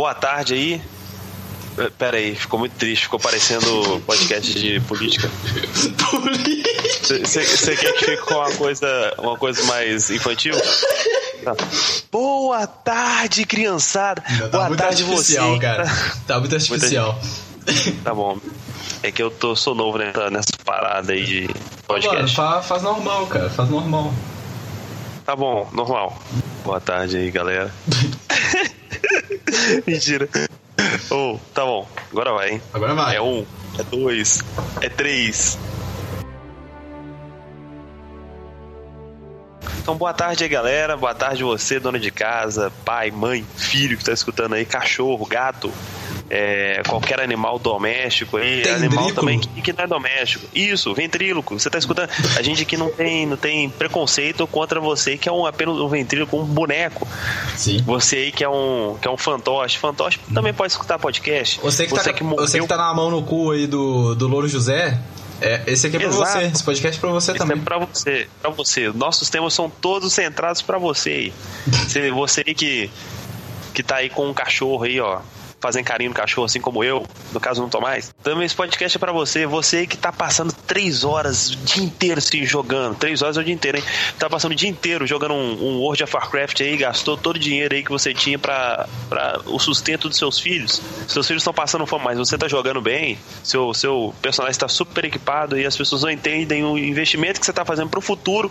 boa tarde aí. Eh, Pera aí, ficou muito triste, ficou parecendo podcast de política. Você quer que fique com uma coisa, uma coisa mais infantil? Tá. Boa tarde, criançada. Tá Boa muito tarde, você. artificial, cara. Tá muito artificial. Tá bom. É que eu tô, sou novo nessa, nessa parada aí de Mano, podcast. fa- faz normal, cara. Faz normal. Tá bom, normal. Boa tarde aí, galera. Mentira. Oh, tá bom, agora vai, hein? Agora vai. É um, é dois, é três. Então, boa tarde aí, galera. Boa tarde você, dona de casa, pai, mãe, filho que tá escutando aí, cachorro, gato, é, qualquer animal doméstico aí, animal também que, que não é doméstico. Isso, ventríloco. Você tá escutando? A gente aqui não tem, não tem preconceito contra você que é um, apenas um ventríloco, um boneco. Sim. Você aí que é um, que é um fantoche. Fantoche também pode escutar podcast. Você que, tá, morreu. você que tá na mão no cu aí do, do Louro José, é, esse aqui é pra Exato. você. Esse podcast é pra você Isso também. é pra você, pra você. Nossos temas são todos centrados pra você aí. Você, você aí que, que tá aí com um cachorro aí, ó. Fazendo carinho no cachorro, assim como eu. No caso, não tô mais. Também esse podcast é pra você. Você que tá passando três horas o dia inteiro assim, jogando. Três horas é o dia inteiro, hein? Tá passando o dia inteiro jogando um, um World of Warcraft aí, gastou todo o dinheiro aí que você tinha pra, o sustento dos seus filhos. Seus filhos estão passando fome, mas você tá jogando bem. Seu, seu personagem está super equipado e as pessoas não entendem o investimento que você tá fazendo pro futuro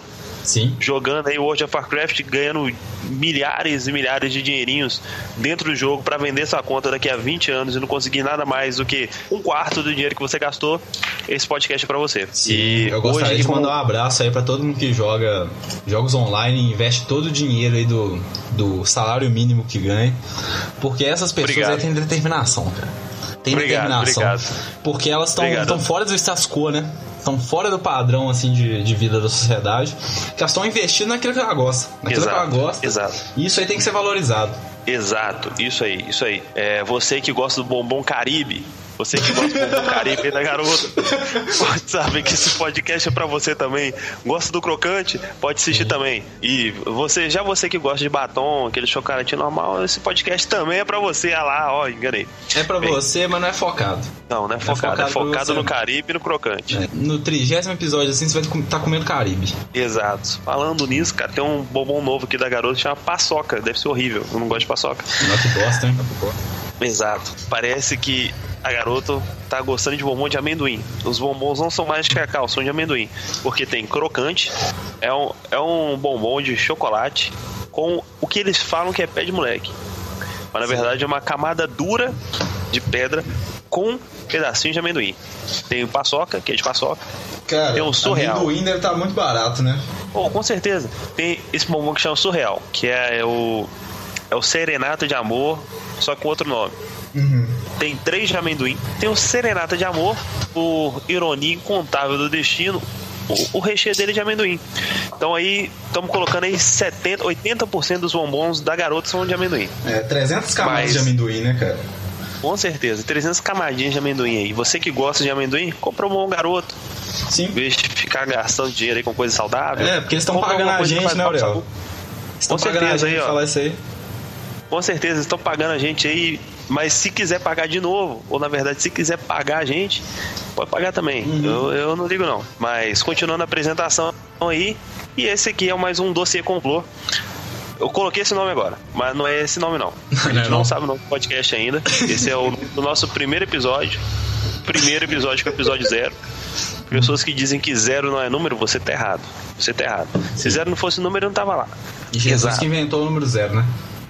Sim. jogando aí World of Warcraft, ganhando milhares e milhares de dinheirinhos dentro do jogo pra vender sua conta daqui a 20 anos e não conseguir nada mais do que um quarto do dinheiro que você gastou, esse podcast é pra você. e eu gostaria hoje, de como- mandar um abraço aí pra todo mundo que joga jogos online e investe todo o dinheiro aí do, do salário mínimo que ganha. Porque essas pessoas Obrigado. aí têm determinação, cara. Tem Obrigado, determinação. obrigado. Porque elas estão fora do status quo, né? Estão fora do padrão assim de, de vida da sociedade. Que elas estão investindo naquilo que ela gosta. Naquilo que ela Exato, gosta. exato. E isso aí tem que ser valorizado. Exato, isso aí, isso aí. É, você que gosta do bombom Caribe, você que gosta do Caribe aí da garota, pode saber que esse podcast é pra você também. Gosta do crocante? Pode assistir também. E você, já você que gosta de batom, aquele chocolate normal, esse podcast também é pra você. Ah lá, ó, enganei. É pra Bem. você, mas não é focado. Não, não é focado, focado é focado no Caribe e no crocante. É, No trigésimo episódio, assim, você vai estar comendo Caribe. Exato. Falando nisso, cara, tem um bombom novo aqui da garota que chama paçoca. Deve ser horrível. Eu não gosto de paçoca. Não que bosta, hein? Exato. Parece que a garota tá gostando de bombom de amendoim. Os bombons não são mais de cacau, são de amendoim. Porque tem crocante, é um, é um bombom de chocolate com o que eles falam que é pé de moleque. Mas na verdade é uma camada dura de pedra com pedacinho de amendoim. Tem paçoca, que é de paçoca. Cara, Tem um surreal. amendoim deve estar muito barato, né? Oh, com certeza. Tem esse bombom que chama Surreal, que é o. É o Serenata de Amor, só com outro nome. Tem três de amendoim. Tem o Serenata de Amor, por ironia incontável do destino. O, o recheio dele é de amendoim. Então aí, estamos colocando aí 70, 80% dos bombons da garota são de amendoim. É, 300 camadas Mas- de amendoim, né, cara? Com certeza. 300 camadinhas de amendoim aí. Você que gosta de amendoim, compra um bom garoto. Sim. Em vez de ficar gastando dinheiro aí com coisa saudável. É, porque eles estão pagando a gente, né, Aurel? Estão pagando a certeza gente aí, ó. falar isso aí. Com certeza, estão pagando a gente aí, mas se quiser pagar de novo, ou na verdade, se quiser pagar a gente, pode pagar também. Uhum. Eu, eu não ligo não. Mas continuando a apresentação aí, e esse aqui é mais um dossiê complô. Eu coloquei esse nome agora, mas não é esse nome não. A Não é gente não, não? sabe o nome do podcast ainda. Esse é o do nosso primeiro episódio. Primeiro episódio que é o episódio zero. Pessoas que dizem que zero não é número, você tá errado. Você tá errado. Se zero não fosse número, eu não tava lá. E Jesus Exato. que inventou o número zero, né?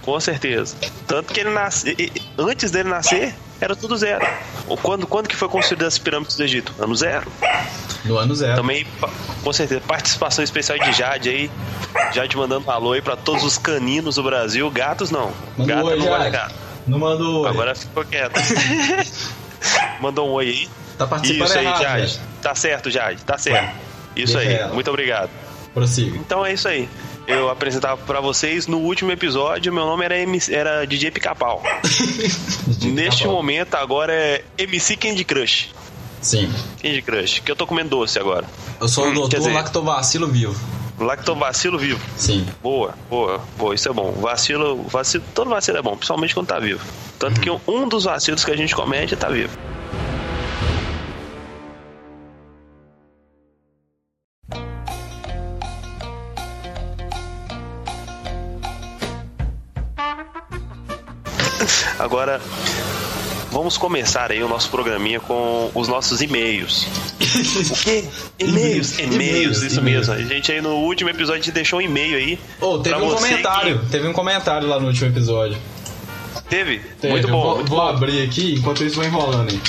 Com certeza. Tanto que ele nasce, antes dele nascer, era tudo zero. Quando, quando que foi construída as pirâmides do Egito? Ano zero. No ano zero. Também, com certeza, participação especial de Jade aí. Jade mandando um alô aí pra todos os caninos do Brasil. Gatos não. Gata oi, não Jade. gato. Não mandou. Agora ficou quieto. Mandou um oi aí. Tá participando Isso aí, errado, Jade. Jade. Tá certo, Jade. Tá certo. Ué, Isso aí. ela. Muito obrigado. Prossiga. Então é isso aí. Eu apresentava pra vocês no último episódio, meu nome era, MC, era DJ Pica-Pau. Neste bom. momento agora é MC Candy Crush. Sim. Candy Crush, que eu tô comendo doce agora. Eu sou Hum, o doutor quer dizer- lactovacilo vivo. Lactobacilo vivo. Sim. Boa, boa, boa, isso é bom. Vacilo, vacilo, todo vacilo é bom, principalmente quando tá vivo. Tanto que um dos vacilos que a gente comete tá vivo. Agora, vamos começar aí o nosso programinha com os nossos e-mails. O quê? E-mails, e-mails, E-mails, isso e-mails. mesmo. A gente aí no último episódio a gente deixou um e-mail aí. Oh, teve um comentário. Teve um comentário lá no último episódio. Teve? Teve. Muito bom, Vou, muito vou bom. abrir aqui, enquanto isso vai enrolando aí.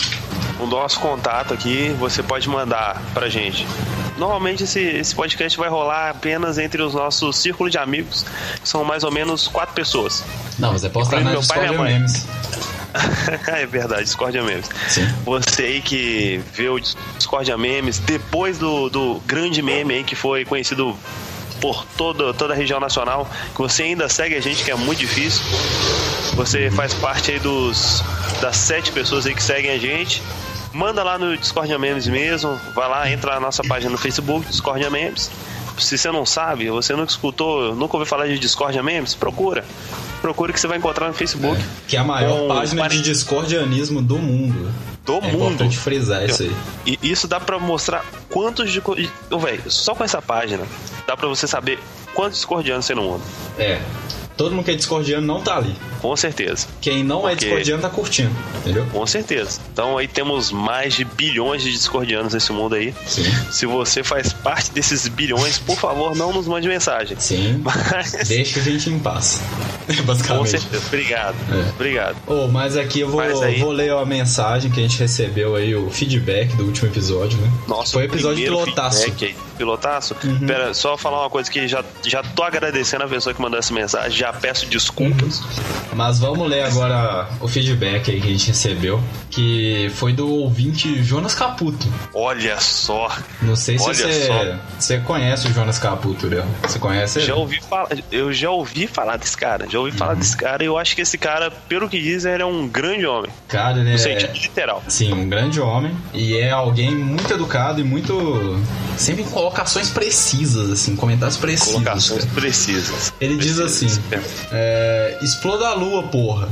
O nosso contato aqui, você pode mandar pra gente. Normalmente esse, esse podcast vai rolar apenas entre os nossos círculos de amigos, que são mais ou menos quatro pessoas. Não, mas é postar Incluindo na meu pai e minha mãe. Memes. é verdade, Discordia Memes. Sim. Você aí que vê o Discordia Memes depois do, do grande meme aí que foi conhecido por toda, toda a região nacional, que você ainda segue a gente, que é muito difícil. Você faz parte aí dos das sete pessoas aí que seguem a gente. Manda lá no Discordia Memes mesmo, vai lá, entra na nossa página no Facebook, Discordia Memes. Se você não sabe, você nunca escutou, nunca ouviu falar de Discordia Memes, procura. Procura que você vai encontrar no Facebook. Que é a maior página pare- de discordianismo do mundo. Do é mundo. importante frisar isso aí. E isso dá pra mostrar quantos de. Velho, só com essa página dá pra você saber quantos discordianos tem no mundo. É. Todo mundo que é discordiano não tá ali. Com certeza. Quem não é Porque- discordiano tá curtindo, entendeu? Com certeza. Então aí temos mais de bilhões de discordianos nesse mundo aí. Sim. Se você faz parte desses bilhões, por favor, não nos mande mensagem. Sim. Mas, Deixa a gente em paz. com Basicamente. certeza. Obrigado. É. Obrigado. Oh, mas aqui eu vou, aí- vou ler a mensagem que a gente recebeu aí, o feedback do último episódio, né? Nossa, Foi o episódio pilotaço. feedback. Pilotaço? Uhum. Pera, só falar uma coisa que já, já tô agradecendo a pessoa que mandou essa mensagem, já peço desculpas. Mas vamos ler agora o feedback aí que a gente recebeu, que foi do ouvinte Jonas Caputo. Olha só, Não sei se você, só. você conhece o Jonas Caputo, Léo. Você conhece ele? já ouvi falar, eu já ouvi falar desse cara, já ouvi Uhum. falar desse cara e eu acho que esse cara, pelo que diz, ele é um grande homem, Cara, ele no é... sentido literal. Sim, um grande homem. E é alguém muito educado e muito. Sempre em colocações precisas, assim, comentários precisos. Colocações cara. precisas. Ele diz Precisas. É, Exploda a lua, porra.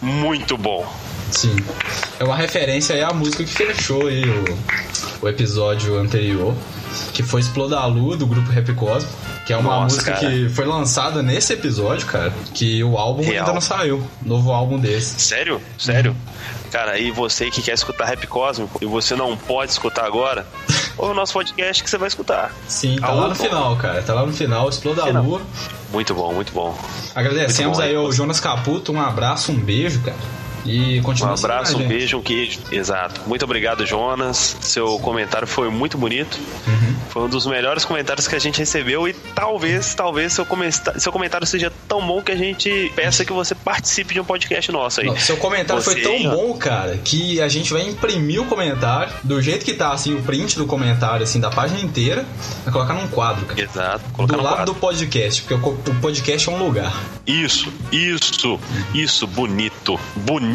Muito bom. Sim. É uma referência aí à música que fechou aí o, o episódio anterior, que foi Exploda a Lua, do grupo Rap Cosmo. Que é uma Nossa, música cara. que foi lançada nesse episódio, cara. Que o álbum Real. ainda não saiu. Novo álbum desse. Sério? Sério? Cara, e você que quer escutar rap cósmico e você não pode escutar agora, ou o nosso podcast que você vai escutar. Sim, tá lá no final, cara. Tá lá no final, Exploda a Final. Lua. Muito bom, muito bom. Agradecemos Muito bom, aí ao Jonas Caputo, um abraço, um beijo, cara. E Um continua seguindo abraço, a um beijo, um queijo. Exato. Muito obrigado, Jonas. Seu comentário foi muito bonito. Uhum. Foi um dos melhores comentários que a gente recebeu e talvez, talvez seu, comenta- seu comentário seja tão bom que a gente peça que você participe de um podcast nosso aí. Não, seu comentário Você foi tão bom, cara, que a gente vai imprimir o comentário do jeito que tá, assim, o print do comentário, assim, da página inteira, vai colocar num quadro, cara. Exato. Colocar Do no lado quadro. do podcast, porque o podcast é um lugar. Isso, isso, isso, bonito, bonito.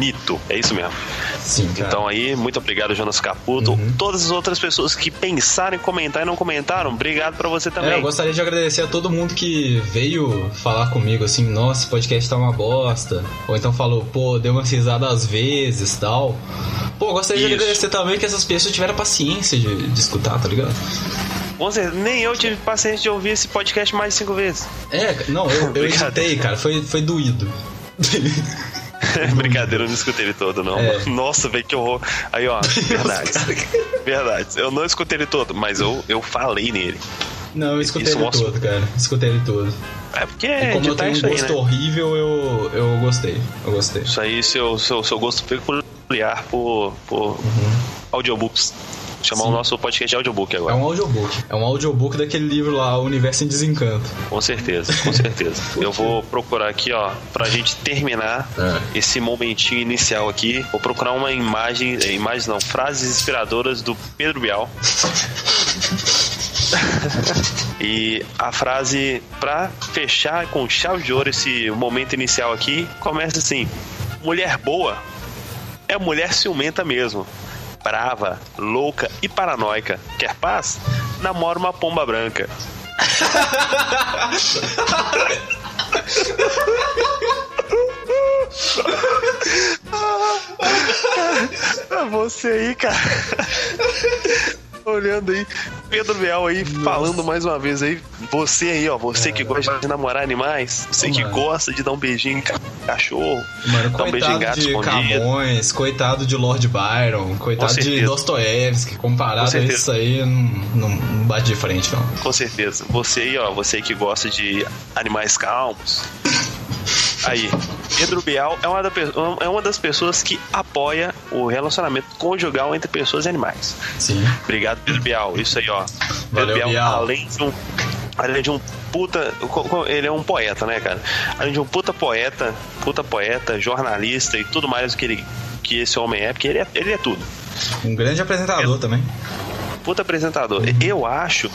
É isso mesmo. Sim, cara. Então aí, muito obrigado, Jonas Caputo. Uhum. Todas as outras pessoas que pensaram em comentar e não comentaram, obrigado pra você É, também. eu gostaria de agradecer a todo mundo que veio falar comigo assim, nossa, esse podcast tá uma bosta. Ou então falou, pô, deu uma risada às vezes tal. Pô, gostaria de Isso. agradecer também que essas pessoas tiveram paciência de, de escutar, tá ligado? Com certeza, nem eu tive paciência de ouvir esse podcast mais de cinco vezes. É, não, eu, eu editei, cara, foi, foi doído. Brincadeira, eu não escutei ele todo, não. É. Nossa, velho, que horror. Aí, ó, verdade. verdade. Eu não escutei ele todo, mas eu, eu falei nele. Não, eu escutei Isso ele mostra- todo, cara. Escutei ele todo. É porque E como eu tenho um isso aí, gosto né? horrível, eu, eu gostei. Eu gostei. Isso aí, seu, seu, seu gosto peculiar por, por audiobooks. Chamar. Sim. o nosso podcast de audiobook É agora. um audiobook. É um audiobook daquele livro lá, O Universo em Desencanto. Com certeza, com certeza. Eu vou procurar aqui, ó, pra gente terminar É. esse momentinho inicial aqui. Vou procurar uma imagem, eh, imagem não, frases inspiradoras do Pedro Bial. e a frase pra fechar com chave de ouro esse momento inicial aqui começa assim: mulher boa é mulher ciumenta mesmo. Brava, louca e paranoica. Quer paz? Namora uma pomba branca. Você aí, cara. Olhando aí, Pedro Bial aí Nossa. falando mais uma vez aí. Você aí, ó, você é, que gosta de namorar animais, você que gosta de dar um beijinho em cachorro, mano, dar um beijinho em gato de Camões, coitado de Lord Byron, coitado de Dostoevsky, comparado a isso aí, não, não bate de frente, não. Com certeza. Você aí, ó, você que gosta de animais calmos, Aí, Pedro Bial é uma, da, é uma das pessoas que apoia o relacionamento conjugal entre pessoas e animais. Sim. Obrigado, Pedro Bial. Isso aí, ó. Valeu, Pedro Bial, Bial. além de um além de um puta. Ele é um poeta, né, cara? Além de um puta poeta, puta poeta, jornalista e tudo mais que, ele, que esse homem é, porque ele é, ele é tudo. Um grande apresentador também. Puta apresentador. Uhum. Eu acho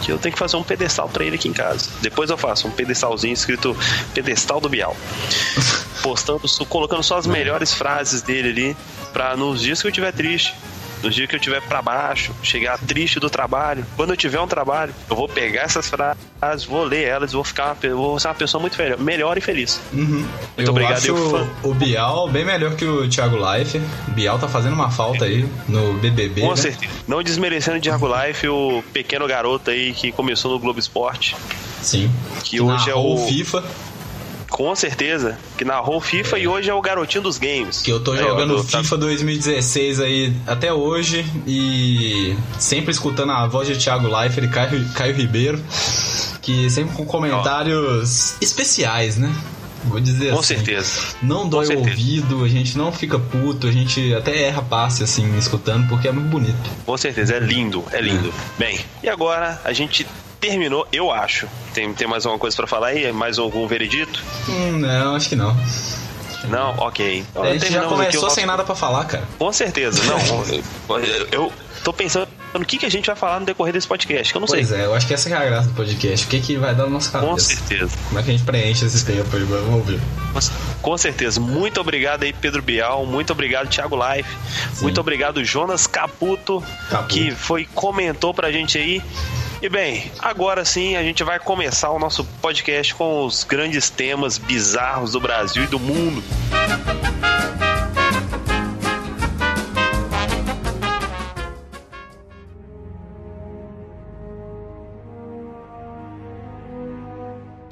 que eu tenho que fazer um pedestal para ele aqui em casa. Depois eu faço um pedestalzinho escrito Pedestal do Bial. Postando, colocando só as melhores frases dele ali, para nos dias que eu estiver triste, nos dias que eu estiver para baixo, chegar triste do trabalho, quando eu tiver um trabalho, eu vou pegar essas frases, vou ler elas, vou ficar, vou ser uma pessoa muito melhor, melhor e feliz. Uhum. Muito eu obrigado. Acho eu... o Bial bem melhor que o Thiago Life. O Bial tá fazendo uma falta aí no BBB. Com né? certeza. Não desmerecendo o Thiago Life, o pequeno garoto aí que começou no Globo Esporte. Sim. Que, que hoje é o FIFA. Com certeza. Que narrou FIFA e hoje é o garotinho dos games. Que eu tô jogando eu, FIFA 2016 aí até hoje e sempre escutando a voz de Thiago Leifert e Caio, Caio Ribeiro, que sempre com comentários Ó. especiais, né? Vou dizer Com assim. certeza. Não dói o ouvido, a gente não fica puto, a gente até erra passe assim, escutando, porque é muito bonito. Com certeza, é lindo, é lindo. É. Bem, e agora a gente terminou, eu acho. Tem, tem mais alguma coisa para falar aí? Mais algum veredito? Hum, não, acho que não. Não, ok. Então, a gente já começou nosso... sem nada para falar, cara. Com certeza, não. eu, eu tô pensando no que, que a gente vai falar no decorrer desse podcast, que eu não pois sei. Pois é, eu acho que essa é a graça do podcast. O que, que vai dar no nosso cabeça? Com certeza. Como é que a gente preenche esse tempo aí? Vamos ouvir. Com certeza. Muito obrigado aí, Pedro Bial. Muito obrigado, Thiago Life. Sim. Muito obrigado, Jonas Caputo, Caputo, que foi comentou pra gente aí. E bem, agora sim a gente vai começar o nosso podcast com os grandes temas bizarros do Brasil e do mundo.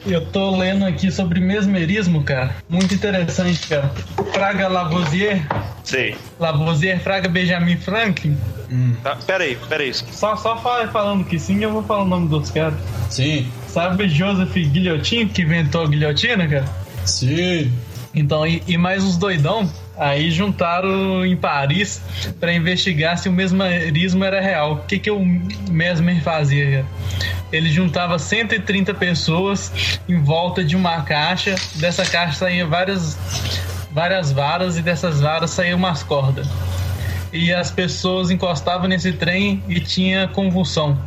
Eu tô lendo aqui sobre mesmerismo, cara. Muito interessante, cara. Fraga Lavoisier. Sim. Lavoisier, Fraga Benjamin Franklin. Hum. Tá, peraí, peraí. Só, só fala, falando que sim, eu vou falar o nome dos caras. Sim. Sabe Joseph Guilhotin, que inventou a guilhotina, cara? Sim. Então, e, e mais uns doidão Aí juntaram em Paris para investigar se o mesmerismo era real. O que, que o Mesmer fazia? Ele juntava 130 pessoas em volta de uma caixa. Dessa caixa saíam várias, várias varas e dessas varas saíam umas cordas. E as pessoas encostavam nesse trem e tinha convulsão.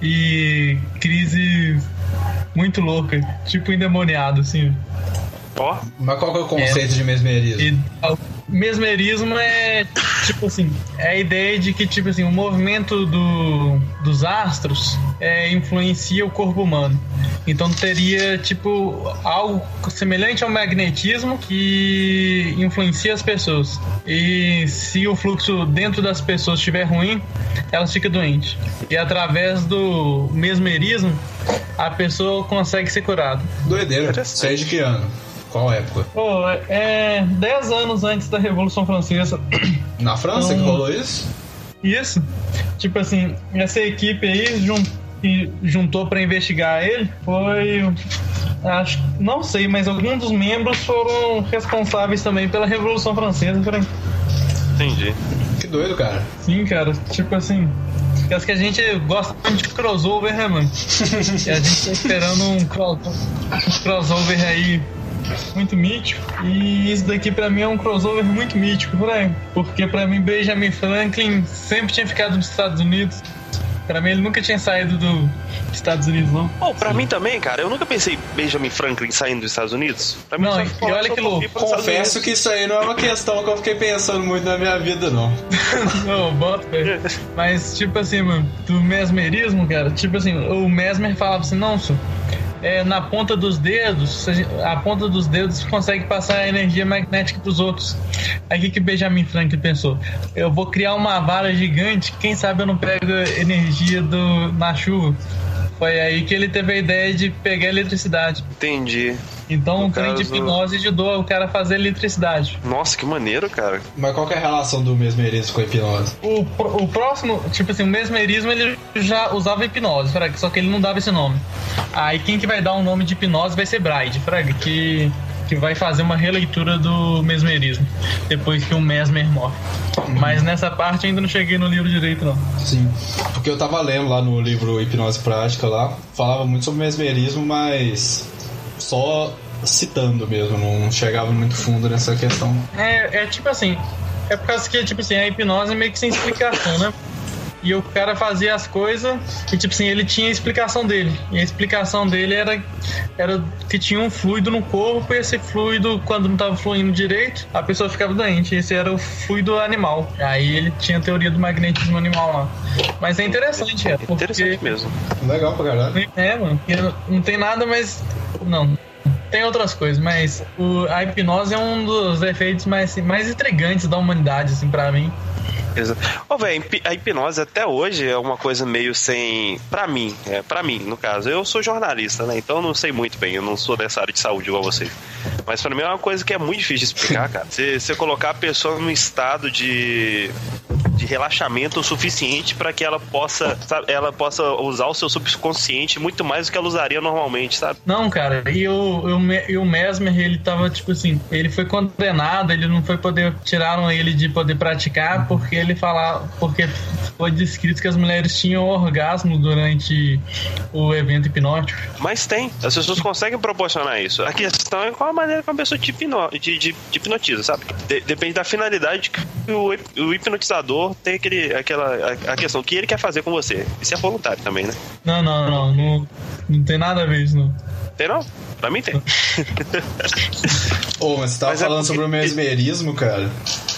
E crise muito louca, tipo endemoniado, assim. Ó. Mas qual que é o conceito é, de mesmerismo? E, mesmerismo é tipo assim, é a ideia de que tipo assim, o movimento do, dos astros é, influencia o corpo humano. Então teria tipo algo semelhante ao magnetismo que influencia as pessoas. E se o fluxo dentro das pessoas estiver ruim, elas ficam doentes. E através do mesmerismo, a pessoa consegue ser curada. Doideira. É de que ano? Qual época? Pô, é 10 anos antes da Revolução Francesa. Na França então, que rolou isso? Isso. Tipo assim, essa equipe aí jun, juntou para investigar ele foi. Acho, não sei, mas alguns dos membros foram responsáveis também pela Revolução Francesa. Peraí. Entendi. Que doido, cara. Sim, cara. Tipo assim, Aquelas que a gente gosta muito de crossover, né, mano? e a gente tá esperando um crossover aí muito mítico. E isso daqui para mim é um crossover muito mítico, né? Porque para mim Benjamin Franklin sempre tinha ficado nos Estados Unidos. Pra mim, ele nunca tinha saído dos Estados Unidos, não. Oh, pra mim também, cara. Eu nunca pensei Benjamin Franklin saindo dos Estados Unidos. Pra mim, Não, só e olha que louco. Confesso que isso aí não é uma questão que eu fiquei pensando muito na minha vida, não. Não, bota, velho. Mas, tipo assim, mano, do mesmerismo, cara, tipo assim, o Mesmer falava assim, não, senhor, é, na ponta dos dedos, a a ponta dos dedos consegue passar a energia magnética pros outros. Aí o que, que Benjamin Franklin pensou? Eu vou criar uma vara gigante, quem sabe eu não pego energia do, na chuva. Foi aí que ele teve a ideia de pegar eletricidade. Entendi. Então, No um trem de hipnose ajudou o cara a fazer eletricidade. Nossa, que maneiro, cara. Mas qual que é a relação do mesmerismo com a hipnose? O, o próximo, tipo assim, o mesmerismo ele já usava hipnose, fraga, só que ele não dava esse nome. Aí quem que vai dar o nome de hipnose vai ser Bride, fraga, que, que vai fazer uma releitura do mesmerismo, depois que o Mesmer morre. Mas nessa parte ainda não cheguei no livro direito, não. Sim. Porque eu tava lendo lá no livro Hipnose Prática lá, falava muito sobre mesmerismo, mas só citando mesmo, não chegava muito fundo nessa questão. É, é tipo assim, é por causa que, tipo assim, a hipnose é meio que sem explicação, né? E o cara fazia as coisas e, tipo assim, ele tinha a explicação dele. E a explicação dele era, era que tinha um fluido no corpo e esse fluido, quando não tava fluindo direito, a pessoa ficava doente. Esse era o fluido animal. Aí ele tinha a teoria do magnetismo animal lá. Mas é interessante, é, porque... Interessante mesmo. Legal pra caralho. É, mano, não tem nada, mas. Não. Tem outras coisas, mas o, a hipnose é um dos efeitos mais, mais intrigantes da humanidade, assim, pra mim. Beleza. Ô, velho, a hipnose até hoje é uma coisa meio sem. Pra mim, é, pra mim, no caso. Eu sou jornalista, né? Então não sei muito bem, eu não sou dessa área de saúde igual você. Mas pra mim é uma coisa que é muito difícil de explicar, cara. Você, você colocar a pessoa num estado de. De relaxamento o suficiente para que ela possa, sabe, ela possa usar o seu subconsciente muito mais do que ela usaria normalmente, sabe? Não, cara, e o, e o Mesmer, ele tava, tipo assim, ele foi condenado, ele não foi poder, tiraram ele de poder praticar porque ele falava, porque foi descrito que as mulheres tinham orgasmo durante o evento hipnótico. Mas tem. As pessoas conseguem proporcionar isso. A questão é qual a maneira que uma pessoa te, hipno- de- de- de hipnotiza, sabe? De- depende da finalidade que o, o hipnotizador tem aquele, aquela a, a questão que ele quer fazer com você. Isso é voluntário também, né? Não, não, não, não, não tem nada a ver isso, não. Tem não? Pra mim tem. Ô, mas você tava Mas é falando porque- sobre o mesmerismo, cara.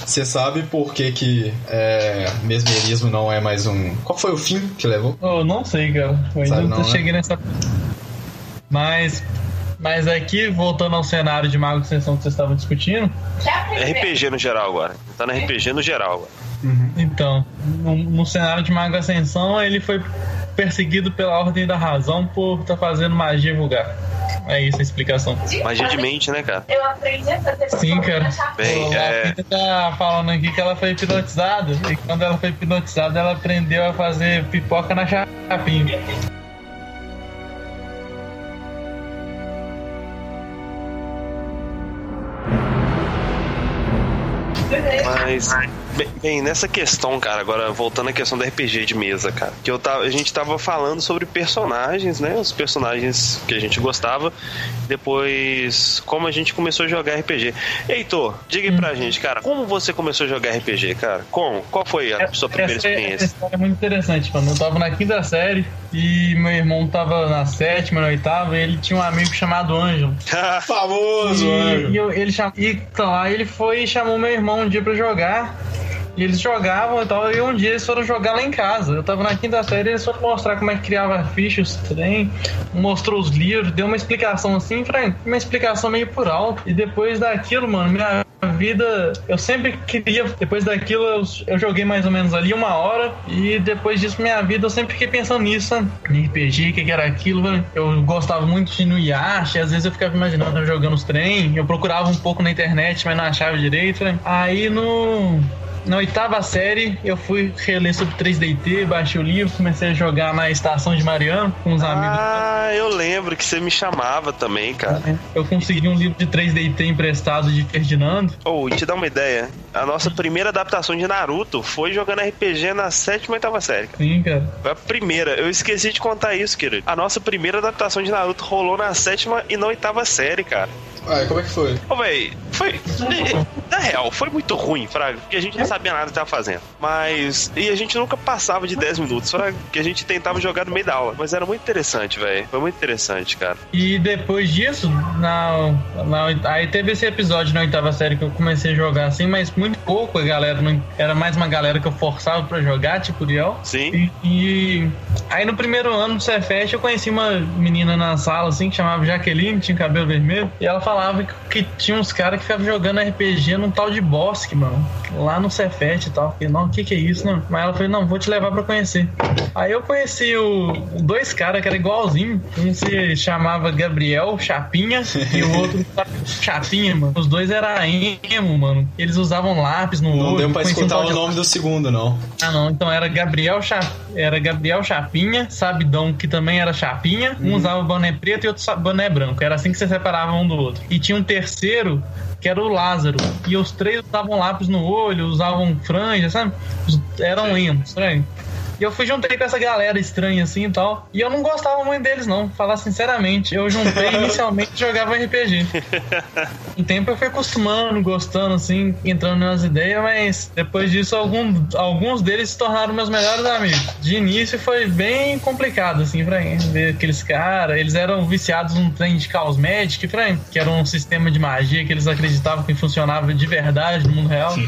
Você sabe por que que é, mesmerismo não é mais um... Qual foi o fim que levou? Eu não sei, cara. Eu ainda Sabe não, não, né? cheguei nessa. Mas. Mas aqui, voltando ao cenário de Mago de Sessão que vocês estavam discutindo, RPG no geral agora. Tá no RPG no geral agora. então, no, no cenário de Mago Ascensão, ele foi perseguido pela Ordem da Razão por estar fazendo magia vulgar. É isso a explicação. Magia de mente, né, cara? Eu aprendi a fazer Sim, cara. Bem, a é- Pita tá falando aqui que ela foi hipnotizada. E quando ela foi hipnotizada, ela aprendeu a fazer pipoca na chapinha. Mas, bem, bem, nessa questão, cara, agora voltando à questão do RPG de mesa, cara, que eu tava, a gente tava falando sobre personagens, né? Os personagens que a gente gostava, depois como a gente começou a jogar RPG. Heitor, diga aí pra gente, cara, como você começou a jogar RPG, cara? Como? Qual foi a sua primeira essa, essa experiência? história é muito interessante, mano. Eu tava na quinta série e meu irmão tava na sétima, na oitava, e ele tinha um amigo chamado Ângelo. Famoso, E, mano. e eu- ele cham... e, então, aí ele foi e chamou meu irmão um dia pra jogar. E eles jogavam e tal, e um dia eles foram jogar lá em casa. Eu tava na quinta série, eles foram mostrar como é que criava fichas, trem, mostrou os livros, deu uma explicação assim, pra- uma explicação meio por alto. E depois daquilo, mano, minha vida, eu sempre queria, depois daquilo eu, eu joguei mais ou menos ali uma hora, e depois disso minha vida eu sempre fiquei pensando nisso? Em RPG, o que, era aquilo, velho. Eu gostava muito de Yashi, às vezes eu ficava imaginando jogando os trem, eu procurava um pouco na internet, mas não achava direito, velho. Aí no. Na oitava série, eu fui reler sobre 3DT, baixei o livro, comecei a jogar na estação de Mariano com os amigos. Ah, eu lembro que você me chamava também, cara. Eu consegui um livro de 3DT emprestado de Ferdinando. Ou, te dar uma ideia, a nossa primeira adaptação de Naruto foi jogando RPG na sétima e oitava série. cara. Sim, cara. Foi a primeira. Eu esqueci de contar isso, querido. A nossa primeira adaptação de Naruto rolou na sétima e na oitava série, cara. Ah, como é que foi? Ô, véi, foi. Na real, foi muito ruim, Fraga, porque a gente não sabia nada que tava fazendo. Mas. E a gente nunca passava de 10 minutos, Fraga, que a gente tentava jogar no meio da aula. Mas era muito interessante, velho. Foi muito interessante, cara. E depois disso, na, na, aí teve esse episódio na oitava série que eu comecei a jogar assim, mas muito pouco a galera. Não, era mais uma galera que eu forçava pra jogar, tipo Riel. Sim. E, e aí no primeiro ano do Cefest eu conheci uma menina na sala assim que chamava Jaqueline, tinha cabelo vermelho, e ela falava que, que tinha uns caras que ficavam jogando RPG num tal de Bosque, mano. Lá no Cefet e tal. Falei, não, o que que é isso, não? Mas ela falou, não, vou te levar pra conhecer. Aí eu conheci o, dois caras que eram igualzinho. Um se chamava Gabriel Chapinha e o outro Chapinha, mano. Os dois eram emo, mano. Eles usavam lápis no Não olho. deu pra um escutar tal o de- nome do segundo, não. Ah, não. Então era Gabriel, Cha... era Gabriel Chapinha, Sabidão, que também era Chapinha. Um usava boné preto e outro boné branco. Era assim que você separava um do outro. E tinha um terceiro, que era o Lázaro. E os três usavam lápis no olho, usavam franja, sabe? Eram emos, estranho. E eu fui juntei com essa galera estranha assim e tal. E eu não gostava muito deles, não. Falar sinceramente. Eu juntei inicialmente e jogava RPG. Um tempo eu fui acostumando, gostando, assim, entrando nas ideias, mas depois disso, algum, alguns deles se tornaram meus melhores amigos. De início foi bem complicado, assim, pra mim, ver aqueles caras. Eles eram viciados num trem de Chaos Magic, pra mim, que era um sistema de magia que eles acreditavam que funcionava de verdade no mundo real.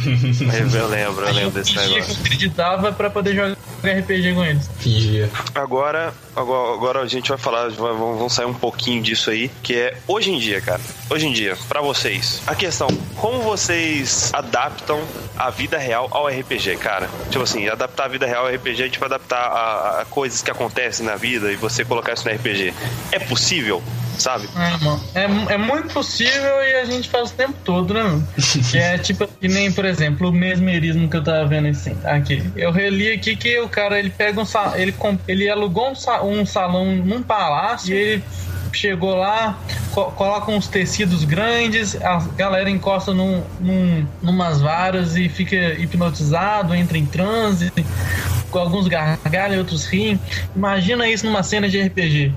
Eu lembro, eu lembro desse eu negócio. acreditava pra poder jogar RPG com eles. Fingia. Agora, agora, agora a gente vai falar, vamos sair um pouquinho disso aí, que é hoje em dia, cara. Hoje em dia, pra vocês, a questão, como vocês adaptam a vida real ao RPG, cara? Tipo assim, adaptar a vida real ao RPG, a gente vai adaptar a, a coisas que acontecem na vida e você colocar isso no RPG. É possível? Sabe? É, mano. É, é muito possível e a gente faz o tempo todo, né? Que é tipo, que nem, por exemplo, o mesmerismo que eu tava vendo assim, aqui. Eu reli aqui que o cara, ele pega um ele, ele alugou um, um salão num palácio e ele chegou lá, co- coloca uns tecidos grandes, a galera encosta num, num, numas varas e fica hipnotizado, entra em transe, com alguns gargalham, outros riem. Imagina isso numa cena de RPG.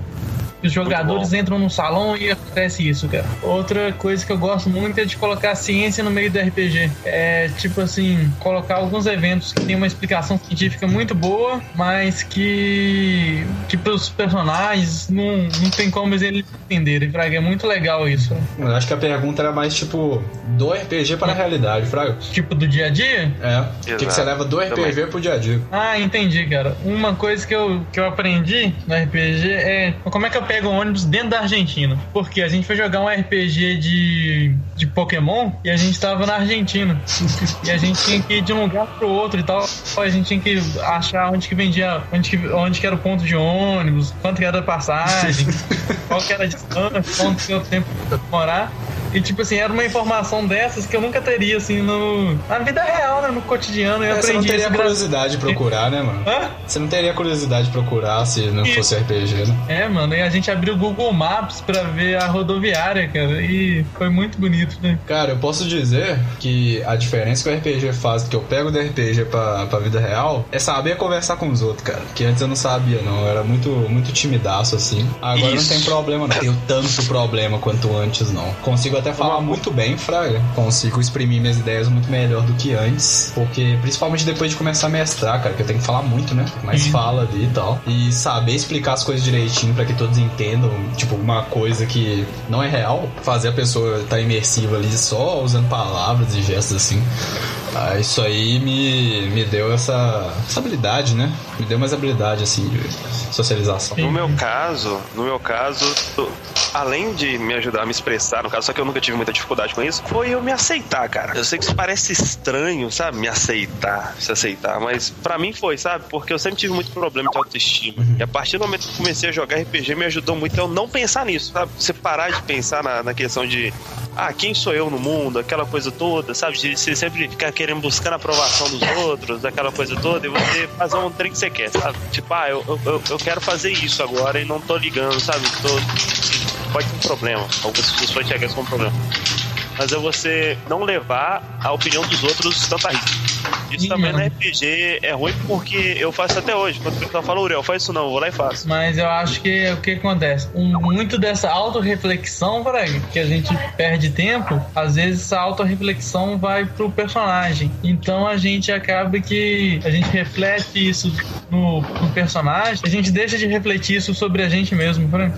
Os jogadores entram num salão e acontece isso, cara. Outra coisa que eu gosto muito é de colocar ciência no meio do RPG. É tipo assim, colocar alguns eventos que tem uma explicação científica muito boa, mas que, que pros personagens não, não tem como eles entenderem, Fraga. É muito legal isso. Eu acho que a pergunta era mais tipo do RPG para a realidade, Fraga. Tipo do dia a dia. É. O que, que você leva do RPG Também. pro dia a dia? Ah, entendi, cara. Uma coisa que eu, que eu aprendi no RPG é como é que eu pego um ônibus dentro da Argentina. Porque a gente foi jogar um RPG de, de Pokémon e a gente tava na Argentina. e a gente tinha que ir de um lugar pro outro e tal. A gente tinha que achar onde que vendia, onde que, onde que era o ponto de ônibus, quanto que era a passagem, qual que era a distância, quanto que era o tempo pra demorar. E tipo assim, era uma informação dessas que eu nunca teria assim no, na vida real, né? No cotidiano. Eu É, você aprendi não teria isso curiosidade de procurar, né, mano? Hã? Você não teria curiosidade de procurar se não Isso. fosse RPG, né? É, mano, e a gente abriu o Google Maps pra ver a rodoviária, cara, e foi muito bonito, né? Cara, eu posso dizer que a diferença que o RPG faz, que eu pego do RPG pra, pra vida real, é saber conversar com os outros, cara. Que antes eu não sabia, não. Eu era muito, muito timidaço, assim. Agora Isso. não tem problema, não. Tenho tanto problema quanto antes, não. Consigo até falar muito bem, Fraga. Consigo exprimir minhas ideias muito melhor do que antes. Porque, principalmente depois de começar a mestrar, cara, que eu tenho que falar muito, né? Mais Uhum. fala ali e tal. E saber explicar as coisas direitinho pra que todos entendam, tipo, uma coisa que não é real, fazer a pessoa estar imersiva ali só usando palavras e gestos assim. Ah, isso aí me, me deu essa, essa habilidade, né? Me deu mais habilidade, assim, de socialização. No meu caso, no meu caso, além de me ajudar a me expressar, no caso, só que eu nunca tive muita dificuldade com isso, foi eu me aceitar, cara. Eu sei que isso parece estranho, sabe? Me aceitar, se aceitar, mas pra mim foi, sabe? Porque eu sempre tive muito problema de autoestima. E a partir do momento que eu comecei a jogar RPG, me ajudou muito a eu não pensar nisso, sabe? Você parar de pensar na, na questão de ah, quem sou eu no mundo, aquela coisa toda, sabe? De você sempre ficar querendo buscar a aprovação dos outros, aquela coisa toda, e você fazer um trem que você quer, sabe? Tipo, ah, eu, eu, eu quero fazer isso agora e não tô ligando, sabe? Tô, pode ser um problema. Algumas pessoas chegar isso como um problema. Mas é você não levar a opinião dos outros tanto a risco. Isso também na RPG é ruim porque eu faço até hoje. Quando o pessoal fala, Uriel, faz isso não, eu vou lá e faço. Mas eu acho que o que acontece? Um, muito dessa autorreflexão, Frag, que a gente perde tempo, às vezes essa autorreflexão vai pro personagem. Então a gente acaba que a gente reflete isso no, no personagem, a gente deixa de refletir isso sobre a gente mesmo, Frag.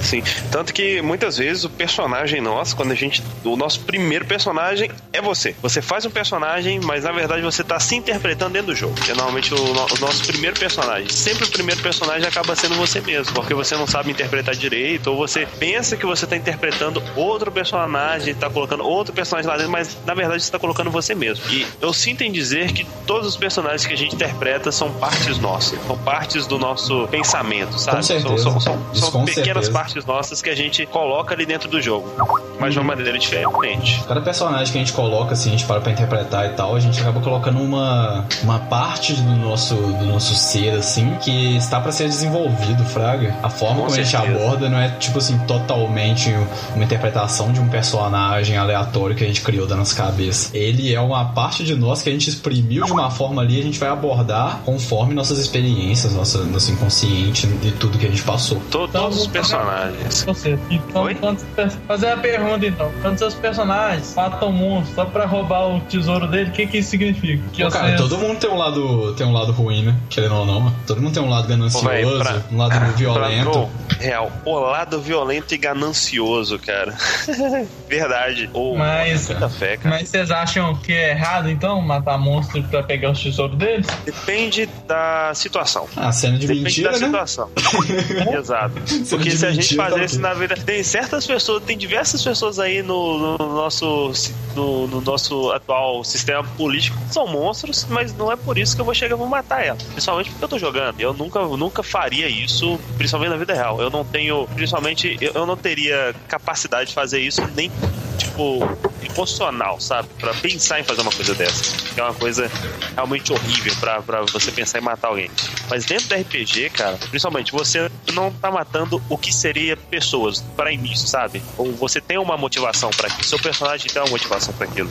Sim, tanto que muitas vezes o personagem nosso, quando a gente. O nosso primeiro personagem é você. Você faz um personagem, mas na verdade você tá se interpretando dentro do jogo. Que é normalmente o, o nosso primeiro personagem. Sempre o primeiro personagem acaba sendo você mesmo, porque você não sabe interpretar direito, ou você pensa que você tá interpretando outro personagem, tá colocando outro personagem lá dentro, mas na verdade você tá colocando você mesmo. E eu sinto em dizer que todos os personagens que a gente interpreta são partes nossas, são partes do nosso pensamento, sabe? São, são, são, Isso são com pequenas certeza. partes nossas que a gente coloca ali dentro do jogo, mas de uma maneira diferente. Cada personagem que a gente coloca, assim, a gente para pra interpretar e tal, a gente acaba colocando uma, uma parte do nosso, do nosso ser, assim, que está pra ser desenvolvido, Fraga. A forma Com como a gente certeza. aborda não é, tipo assim, totalmente uma interpretação de um personagem aleatório que a gente criou da nossa cabeça. Ele é uma parte de nós que a gente exprimiu de uma forma ali e a gente vai abordar conforme nossas experiências, nossa, nosso inconsciente e tudo que a gente passou. To- Então, Todos os personagens. Você. Então, Oi? quantos per- fazer a pergunta então. Quando seus personagens matam um monstro só pra roubar o tesouro dele, o que que isso significa? Que Pô, cara, vocês- todo mundo tem um lado, tem um lado ruim, né? Querendo ou não. Todo mundo tem um lado ganancioso, Pô, véi, pra- um lado violento. Pra, real, o lado violento e ganancioso, cara. Verdade. Ou Mas- fé, cara. Mas vocês acham que é errado então matar monstro pra pegar os tesouros deles? Depende da situação. Ah, cena de Depende mentira, da né? situação. Exato. Cena Porque se a gente mentira, fazer tá isso na vida. Tem certas pessoas, tem diversas pessoas aí no, no nosso. No, no nosso atual sistema político que são monstros, mas não é por isso que eu vou chegar e vou matar ela. Principalmente porque eu tô jogando. Eu nunca, nunca faria isso, principalmente na vida real. Eu não tenho. Principalmente, eu, eu não teria capacidade de fazer isso nem tipo, emocional, sabe? Pra pensar em fazer uma coisa dessa. Que é uma coisa realmente horrível pra, pra você pensar em matar alguém. Mas dentro do RPG, cara, principalmente, você não tá matando o que seria pessoas para início, sabe? Ou você tem uma motivação pra aquilo. Seu personagem tem uma motivação pra aquilo.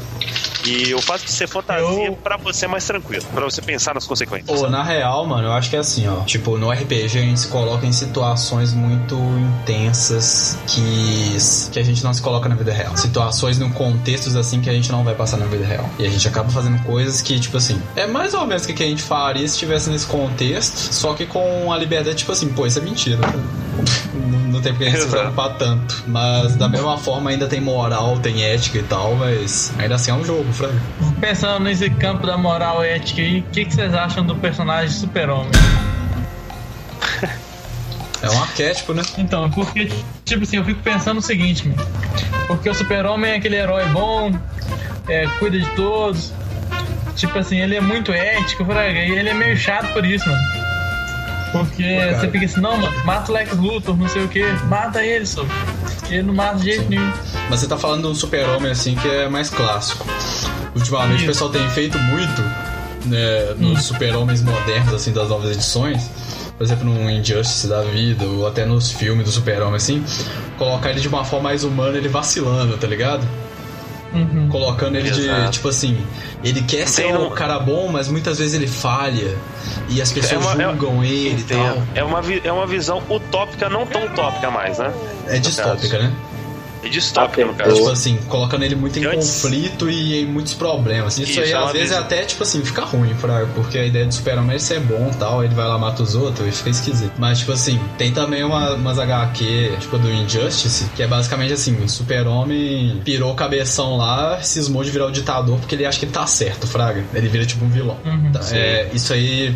E o fato de ser fantasia Eu- pra você é mais tranquilo, pra você pensar nas consequências. Pô, na real, mano, eu acho que é assim, ó. Tipo, no RPG a gente se coloca em situações muito intensas que, que a gente não se coloca na vida real. Situações num contextos assim que a gente não vai passar na vida real. E a gente acaba fazendo coisas que, tipo assim, é mais ou menos o que a gente faria se estivesse nesse contexto, só que com a liberdade, tipo assim, pô, isso é mentira. Não, não tem porque a gente se preocupar tanto. Mas da mesma forma ainda tem moral, tem ética e tal, mas ainda assim é um jogo, Frank. Pensando nesse campo da moral e ética aí, o que, que vocês acham do personagem super-homem? É um arquétipo, né? Então, porque, tipo assim, eu fico pensando o seguinte, mano. Porque o super-homem é aquele herói bom, é, cuida de todos. Tipo assim, ele é muito ético, e ele é meio chato por isso, mano. Porque cara. você fica assim, não, mano, mata o Lex Luthor, não sei o que, mata ele, só. Ele não mata de jeito nenhum. Mas você tá falando de um super-homem assim que é mais clássico. Ultimamente Isso. o pessoal tem feito muito né, nos Hum. super-homens modernos assim das novas edições. Por exemplo, no Injustice da vida, ou até nos filmes do super-homem assim, colocar ele de uma forma mais humana, ele vacilando, tá ligado? Uhum. Colocando ele de, Exato. tipo assim, ele quer ser Tem um um- cara bom, mas muitas vezes ele falha. E as pessoas uma- é- julgam ele e tal. É uma, é uma visão utópica, não tão utópica mais, né? É distópica, né? É distópica, no É, caso. tipo assim, colocando ele muito em antes- conflito e em muitos problemas. Isso, Isso, aí é às vezes é visão. até, tipo assim, fica ruim, pra, porque a ideia do super-homem é ser bom e tal, ele vai lá mata os outros e fica esquisito. Mas, tipo assim, tem também uma, umas HQ, tipo do Injustice, que é basicamente assim, o super-homem pirou o cabeção lá, cismou de virar o ditador porque ele acha que ele tá certo, fraga. Ele vira tipo um vilão. Uhum. Tá, é, isso aí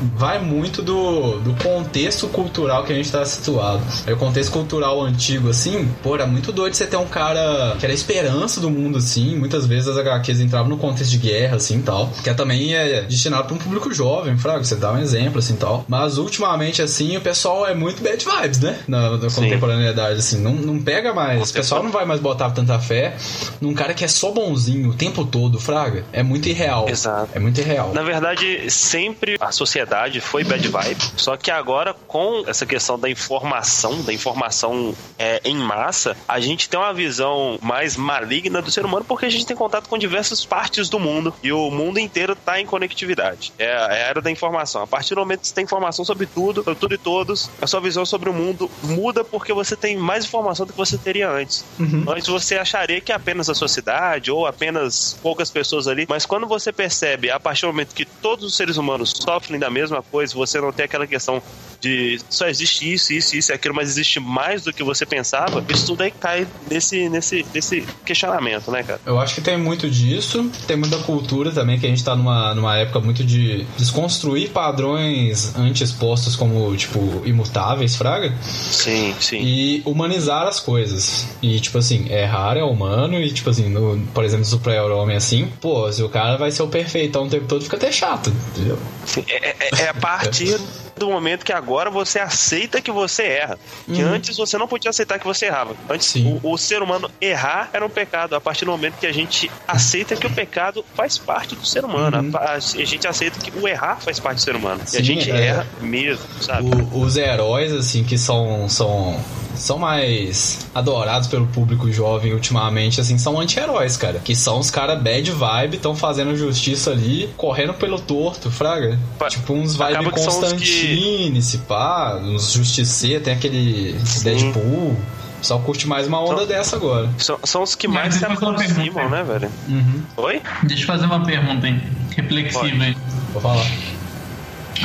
vai muito do, do contexto cultural que a gente tá situado. Aí o contexto cultural antigo, assim, pô, era muito doido você ter um cara que era a esperança do mundo, assim. Muitas vezes as HQs entravam no contexto de guerra, assim, tal. Que é também é destinado pra um público jovem, fraco, você dá um exemplo, assim, tal. Mas ultimamente, assim, o pessoal é muito bad vibes, né? Na, na contemporaneidade, assim. Não, não pega mais. O pessoal não vai mais botar tanta fé num cara que é só bonzinho o tempo todo, fraga. É muito irreal. Exato. É muito irreal. Na verdade, sempre a sociedade sociedade foi bad vibe. Só que agora, com essa questão da informação, da informação é, em massa, a gente tem uma visão mais maligna do ser humano porque a gente tem contato com diversas partes do mundo e o mundo inteiro está em conectividade. É a era da informação. A partir do momento que você tem informação sobre tudo, sobre tudo e todos, a sua visão sobre o mundo muda porque você tem mais informação do que você teria antes. Uhum. Antes você acharia que é apenas a sua cidade ou apenas poucas pessoas ali, mas quando você percebe, a partir do momento que todos os seres humanos sofrem da mesma coisa, você não tem aquela questão de só existe isso, isso, isso e aquilo, mas existe mais do que você pensava, isso tudo aí cai nesse, nesse, nesse questionamento, né, cara? Eu acho que tem muito disso, tem muita cultura também, que a gente tá numa, numa época muito de desconstruir padrões anti-expostos como, tipo, imutáveis, fraga. Sim, sim. E humanizar as coisas. E, tipo assim, é raro, é humano, e, tipo assim, no, por exemplo, super-homem assim, pô, se o cara vai ser o perfeitão o tempo todo, fica até chato, entendeu? Sim, é, é, é a partir do momento que agora você aceita que você erra. Que uhum. antes você não podia aceitar que você errava. Antes o, o, ser humano errar era um pecado. A partir do momento que a gente aceita que o pecado faz parte do ser humano. Uhum. A, a, gente aceita que o errar faz parte do ser humano. Sim, e a gente é. erra mesmo, sabe? O, os heróis, assim, que são, são são mais adorados pelo público jovem ultimamente, assim, são anti-heróis, cara. Que são os caras bad vibe, estão fazendo justiça ali, correndo pelo torto, fraga. Pa tipo uns vibe Constantine, que... se pá, uns Justiceia, tem aquele Sim. Deadpool. Só curte mais uma onda são, dessa agora. São, são os que mais se aproximam, né, velho? Uhum. Oi? Deixa eu fazer uma pergunta, hein? Reflexiva aí. Vou falar.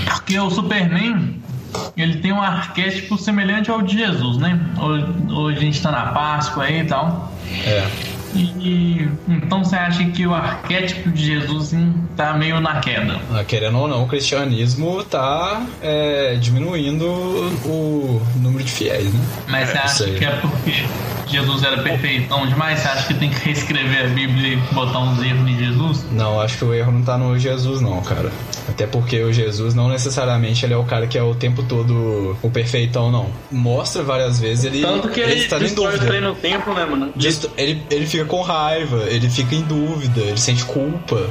Porque o Superman, ele tem um arquétipo semelhante ao de Jesus, né? Hoje, a gente está na Páscoa aí e tal. É. E então você acha que o arquétipo de Jesus está meio na queda? Ah, querendo ou não, o cristianismo está é, diminuindo o número de fiéis, né? Mas você acha que é porque Jesus era perfeitão demais? Você acha que tem que reescrever a Bíblia e botar uns erros em Jesus? Não, acho que o erro não está no Jesus, não, cara. Até porque o Jesus não necessariamente ele é o cara que é o tempo todo o perfeitão, não. Mostra várias vezes ele. Tanto que ele, ele está em dúvida. no tempo, né, mano? Ele, ele fica com raiva, ele fica em dúvida, ele sente culpa.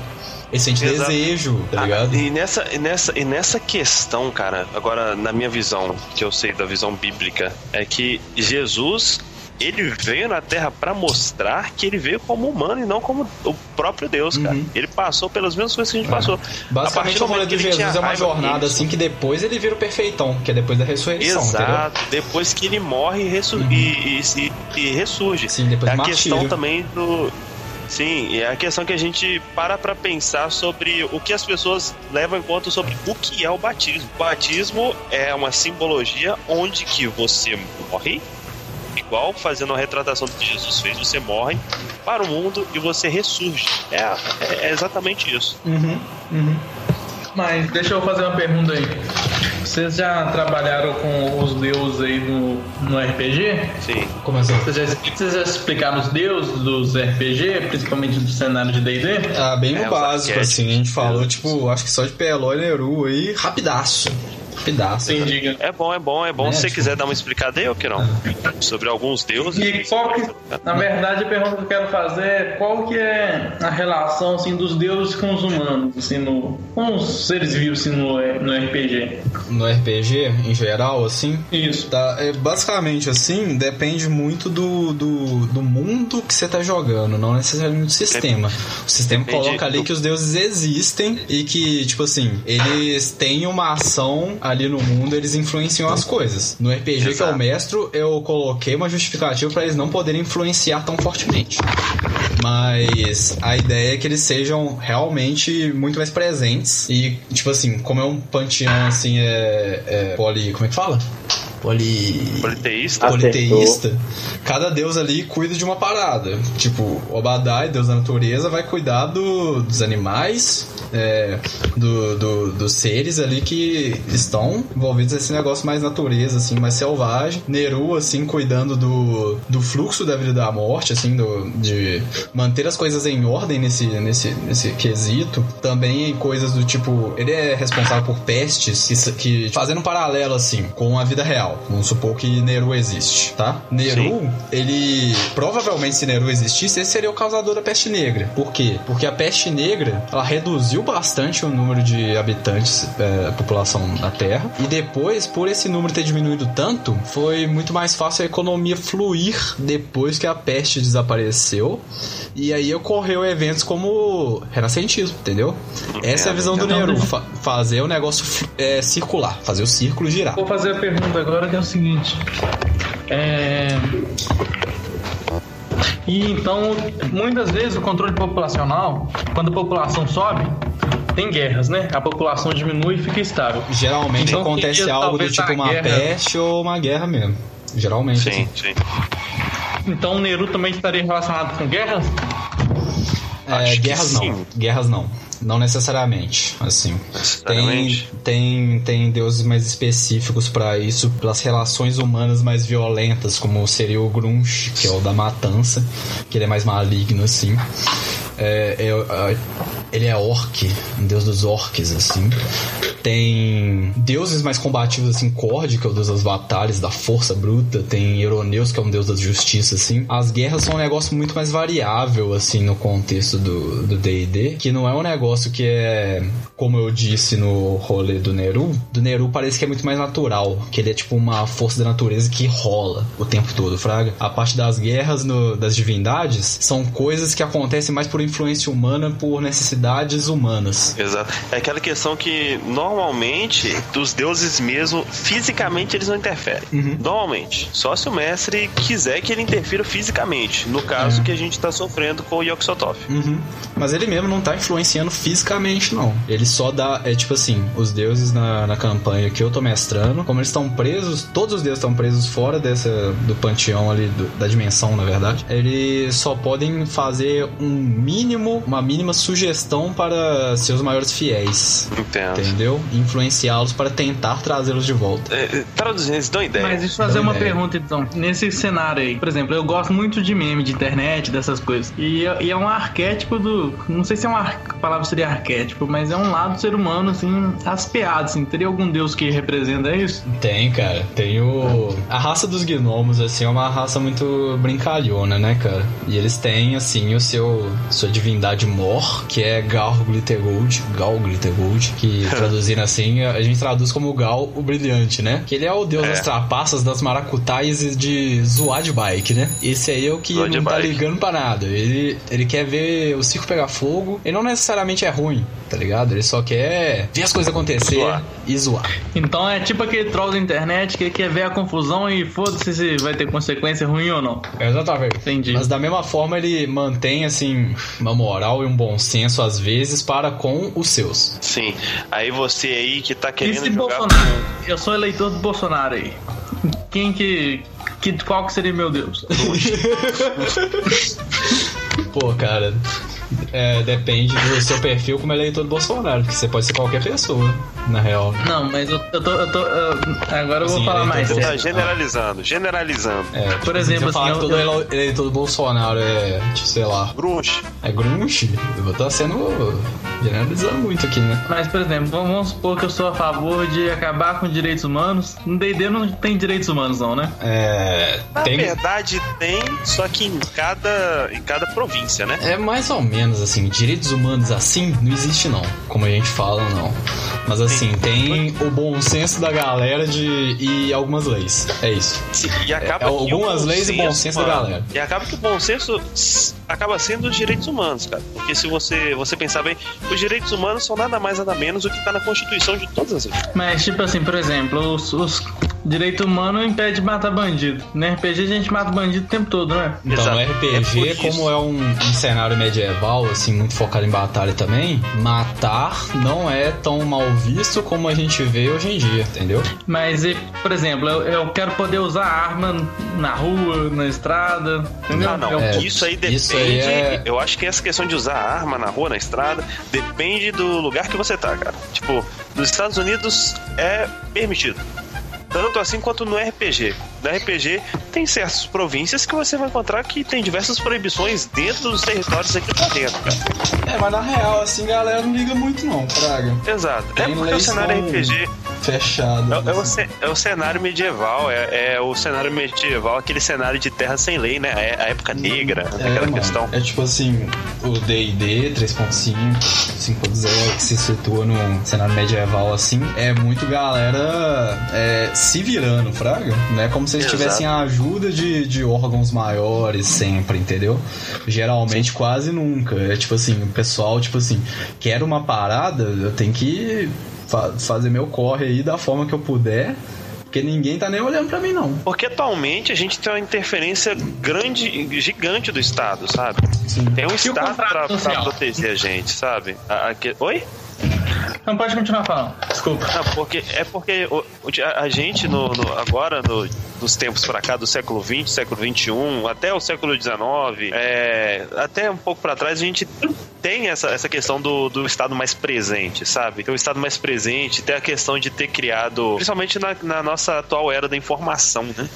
Ele sente Exato. desejo, tá ah, ligado? e, nessa, e, nessa, e nessa questão, cara, agora na minha visão, que eu sei da visão bíblica, é que Jesus ele veio na Terra para mostrar que ele veio como humano e não como o próprio Deus, cara. Uhum. Ele passou pelas mesmas coisas que a gente é. passou. Basicamente, a rolê de Jesus é uma jornada assim que depois ele vira o perfeitão, que é depois da ressurreição. Exato. Entendeu? Depois que ele morre e, uhum. e, e, e, ressurge. Sim, depois é a questão também do Sim, é a questão que a gente para para pensar sobre o que as pessoas levam em conta sobre o que é o batismo. O batismo é uma simbologia onde que você morre igual fazendo uma retratação do que Jesus fez, você morre para o mundo e você ressurge. É, é, exatamente isso. Uhum, uhum. Mas deixa eu fazer uma pergunta aí. Vocês já trabalharam com os deuses aí no, no RPG? Sim. Como assim? Vocês já, vocês já explicaram os deuses dos RPG, principalmente do cenário de D&D? Ah, bem no é, básico, assim. A gente falou, tipo, acho que só de PLO e Neru aí, rapidaço pedaço. Entendi. É bom, é bom, é bom. É, Se você tipo... quiser dar uma explicada aí, ou que não? Sobre alguns deuses. E qual que, na verdade, a pergunta que eu quero fazer é qual que é a relação assim, dos deuses com os humanos, assim, no, com os seres vivos assim, no, no RPG? No RPG, em geral, assim? Isso. Tá, é, basicamente, assim, depende muito do, do, do mundo que você tá jogando, não necessariamente do sistema. O sistema Entendi. coloca ali que os deuses existem e que, tipo assim, eles têm uma ação ali no mundo, eles influenciam as coisas. No RPG Exato. que é o mestre, eu coloquei uma justificativa para eles não poderem influenciar tão fortemente. Mas a ideia é que eles sejam realmente muito mais presentes. E, tipo assim, como é um panteão assim, é, é poli. Como é que fala? Poli... Politeísta. Politeísta. Cada deus ali cuida de uma parada. Tipo, Obadai, deus da natureza, vai cuidar do, dos animais, é, do, do, dos seres ali que estão envolvidos nesse negócio mais natureza, assim, mais selvagem. Neru, assim, cuidando do, do fluxo da vida e da morte, assim, do, de manter as coisas em ordem nesse, nesse, nesse quesito. Também em coisas do tipo, ele é responsável por pestes que, que fazendo um paralelo, assim, com a vida real. Real. Vamos supor que Neru existe, tá? Neru, Sim. ele. Provavelmente, se Neru existisse, esse seria o causador da peste negra. Por quê? Porque a peste negra ela reduziu bastante o número de habitantes, é, a população da Terra. E depois, por esse número ter diminuído tanto, foi muito mais fácil a economia fluir depois que a peste desapareceu. E aí ocorreu eventos como renascentismo, entendeu? Essa é a visão do Neru. Fa fazer o negócio é, circular, fazer o círculo girar. Vou fazer a pergunta agora que é o seguinte. É... E então, muitas vezes o controle populacional, quando a população sobe, tem guerras, né? A população diminui e fica estável. Geralmente então, acontece algo do tipo uma guerra... peste ou uma guerra mesmo. Geralmente. Sim, assim. sim. Então o Neru também estaria relacionado com guerras? É, guerras não. Guerras não. Não necessariamente, assim. Necessariamente. Tem, tem, tem deuses mais específicos para isso, pelas relações humanas mais violentas, como seria o Grunge, que é o da matança, que ele é mais maligno, assim. É, é, é, ele é orc, um deus dos orcs, assim. Tem deuses mais combativos, assim, Cord, que é o deus das batalhas, da força bruta. Tem Euroneus, que é um deus da justiça, assim. As guerras são um negócio muito mais variável, assim, no contexto do D&D. Que não é um negócio que é, como eu disse no rolê do Neru. Do Neru parece que é muito mais natural. Que ele é tipo uma força da natureza que rola o tempo todo, fraga. A parte das guerras no, das divindades são coisas que acontecem mais por influência humana, por necessidades humanas. Exato. É aquela questão que normalmente dos deuses mesmo, fisicamente eles não interferem. Uhum. Normalmente. Só se o mestre quiser que ele interfira fisicamente. No caso uhum. que a gente tá sofrendo com o Yogg-Sothoth. Uhum. Mas ele mesmo não tá influenciando fisicamente, não. Ele só dá. É tipo assim, os deuses na, na campanha que eu tô mestrando, como eles estão presos, todos os deuses estão presos fora dessa do panteão ali, do, da dimensão, na verdade. Eles só podem fazer um mínimo, uma mínima sugestão para seus maiores fiéis. Entendo. Entendeu? Influenciá-los para tentar trazê-los de volta. É, é traduzindo, eles dão ideia. Mas deixa eu fazer uma ideia. pergunta então. Nesse cenário aí, por exemplo, eu gosto muito de meme, de internet, dessas coisas. E, e é um arquétipo do. Não sei se é uma a palavra seria arquétipo, mas é um lado do ser humano, assim, aspeado, assim. Teria algum deus que representa isso? Tem, cara. Tem o. A raça dos gnomos, assim, é uma raça muito brincalhona, né, cara? E eles têm, assim, o seu. sua divindade Mor, que é Gal Glittergold. Gal Glittergold, que traduzindo assim, a gente traduz como Gal o Brilhante, né? Que ele é o deus é. das trapaças, das maracutais e de zoar de bike, né? Esse aí é o que não tá ligando pra nada. Ele, ele quer ver o circo pegar fogo. Ele não necessariamente é ruim, tá ligado? Ele só quer ver as coisas acontecer zoar. E zoar. Então é tipo aquele troll da internet que quer ver a confusão e foda-se se vai ter consequência ruim ou não. Exatamente. Entendi. Mas da mesma forma ele mantém, assim, uma moral e um bom senso às vezes para com os seus. Sim. Aí você aí que tá querendo Esse jogar... Bolsonaro. Eu sou eleitor do Bolsonaro aí. Quem que... que qual que seria meu Deus? Pô, cara, é, depende do seu perfil como eleitor do Bolsonaro, porque você pode ser qualquer pessoa, na real. Não, mas eu, eu tô. Eu tô eu, agora eu vou assim, falar mais. Você tá generalizando, generalizando. É, por exemplo, assim. Que todo eu... eleitor do Bolsonaro é, sei lá. Grunge. É grunge? Eu vou estar sendo. generalizando muito aqui, né? Mas, por exemplo, vamos supor que eu sou a favor de acabar com direitos humanos. No DD não tem direitos humanos, não, né? É. Na tem... verdade, tem, só que em cada, em cada província, né? É mais ou menos menos, assim, direitos humanos assim não existe não, como a gente fala, não. Mas assim, tem o bom senso da galera de e algumas leis. É isso. Sim, e acaba é, algumas leis e bom senso mano, da galera. E acaba que o bom senso acaba sendo os direitos humanos, cara. Porque se você, você pensar bem, os direitos humanos são nada mais nada menos do que está na Constituição de todas as leis. Mas, tipo assim, por exemplo, os, os direito humano impede de matar bandido. No RPG a gente mata bandido o tempo todo, né? Então, Exato. no RPG, é como é um, um, cenário medieval, assim, muito focado em batalha também, matar não é tão mal visto como a gente vê hoje em dia, entendeu? Mas, por exemplo, eu, eu quero poder usar arma na rua, na estrada, entendeu? Não, não. É, isso aí depende. Isso aí é... Eu acho que essa questão de usar arma na rua, na estrada, depende do lugar que você tá, cara. Tipo, nos Estados Unidos é permitido. Tanto assim quanto no RPG. No RPG tem certas províncias que você vai encontrar que tem diversas proibições dentro dos territórios aqui pra dentro, cara. É, mas na real, assim, galera não liga muito não, Praga. Exato. É tem é porque o cenário RPG Fechado. É, é, o, é, o, cenário medieval, é, é, o cenário medieval, aquele cenário de terra sem lei, né? É a época negra, é, aquela mano, questão. É tipo assim, o DD 3.5, 5.0, que se situa num cenário medieval assim, é muito galera é, se virando, fraga. Não é como se eles Exato. tivessem a ajuda de, de órgãos maiores sempre, entendeu? Geralmente Sim. quase nunca. É tipo assim, o pessoal, tipo assim, quer uma parada, eu tenho que fa fazer meu corre aí da forma que eu puder. Porque ninguém tá nem olhando para mim, não. Porque atualmente a gente tem uma interferência grande, gigante do Estado, sabe? Sim. Tem um e Estado pra, pra, proteger a gente, sabe? A, a, oi? Não pode continuar falando. Desculpa. Não, porque é porque a, a gente no, no, agora no, nos tempos para cá do século XX, século XXI, até o século XIX, é, até um pouco para trás a gente tem essa, essa questão do, do estado mais presente, sabe? Tem o estado mais presente, tem a questão de ter criado, principalmente na, na nossa atual era da informação, né?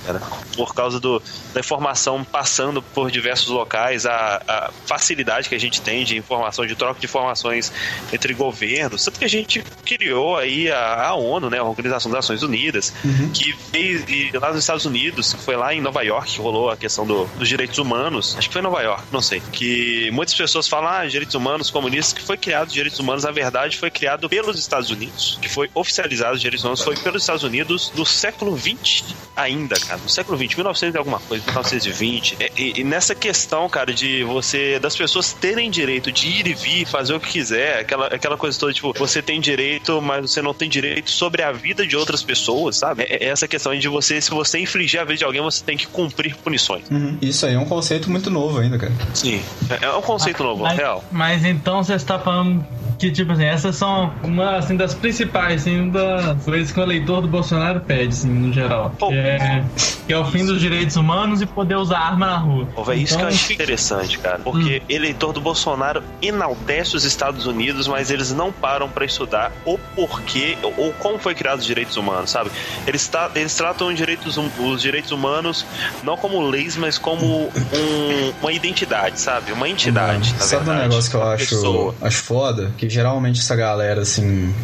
Por causa do, da informação passando por diversos locais, a, a facilidade que a gente tem de informação, de troca de informações entre governos, tanto que a gente criou aí a, a ONU, né, a Organização das Nações Unidas, uhum. que fez e lá nos Estados Unidos, foi lá em Nova York que rolou a questão do, dos direitos humanos, acho que foi em Nova York, não sei, que muitas pessoas falam, ah, direitos humanos comunistas, que foi criado direitos humanos, na verdade, foi criado pelos Estados Unidos, que foi oficializado os direitos humanos, foi pelos Estados Unidos no século 20 ainda, cara, no século 20, 1900 e alguma coisa, 1920. E, e, e, nessa questão, cara, de você, das pessoas terem direito de ir e vir, fazer o que quiser, aquela, aquela coisa toda, tipo, você tem direito, mas você não tem direito sobre a vida de outras pessoas, sabe? É, é essa questão de você, se você infligir a vida de alguém, você tem que cumprir punições. Uhum. Isso aí é um conceito muito novo ainda, cara. Sim, é, é um conceito novo, mas, real. Mas então você está falando que, tipo assim, essas são uma assim, das principais, assim, das coisas que o eleitor do Bolsonaro pede, assim, no geral. Pô, que, é, que é o fim dos direitos humanos e poder usar arma na rua. Pô, véio, então, isso que eu acho interessante, cara. Porque hum. eleitor do Bolsonaro enaltece os Estados Unidos, mas eles não param para estudar o porquê ou como foi criado os direitos humanos, sabe? Eles, tá, eles tratam os direitos, hum, os direitos humanos não como leis, mas como um, uma identidade, sabe? Uma entidade. Sabe verdade, um negócio que eu acho, acho foda? Que geralmente essa galera, assim,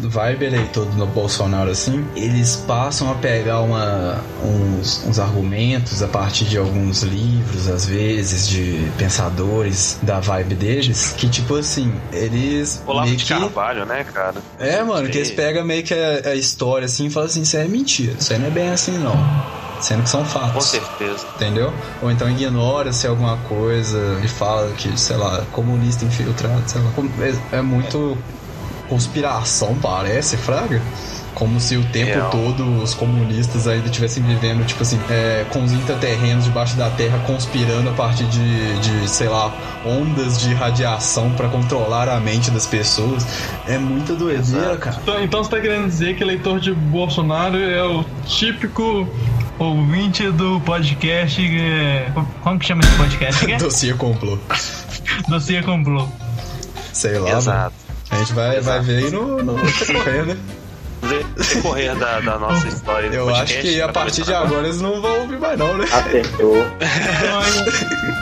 vibe eleitor do Bolsonaro, assim, eles passam a pegar uma, uns, uns argumentos a partir de alguns livros, às vezes, de pensadores da vibe deles, que, tipo assim, eles. Olavo meio de que... Carvalho, né, cara? É, mano, que eles pegam meio que a, a história assim e falam assim: isso é mentira, isso aí não é bem assim, não. Sendo que são fatos. Com certeza. Entendeu? Ou então ignora-se alguma coisa e fala que, sei lá, comunista infiltrado, sei lá. É, é muito conspiração, parece, Fraga. Como se o tempo Real. todo os comunistas ainda estivessem vivendo, tipo assim, é, com os intraterrenos debaixo da terra conspirando a partir de, de sei lá, ondas de radiação para controlar a mente das pessoas. É muita doideira, cara. Então, então você tá querendo dizer que eleitor de Bolsonaro é o típico ouvinte do podcast. É... Como que chama esse podcast? Dossiê Complô. Dossiê Complô. Sei lá. Exato. A gente vai, vai ver aí no, no decorrer, né? Decorrer da, da nossa história. Eu podcast, acho que a partir de agora eles não vão ouvir mais, não, né? Acertou.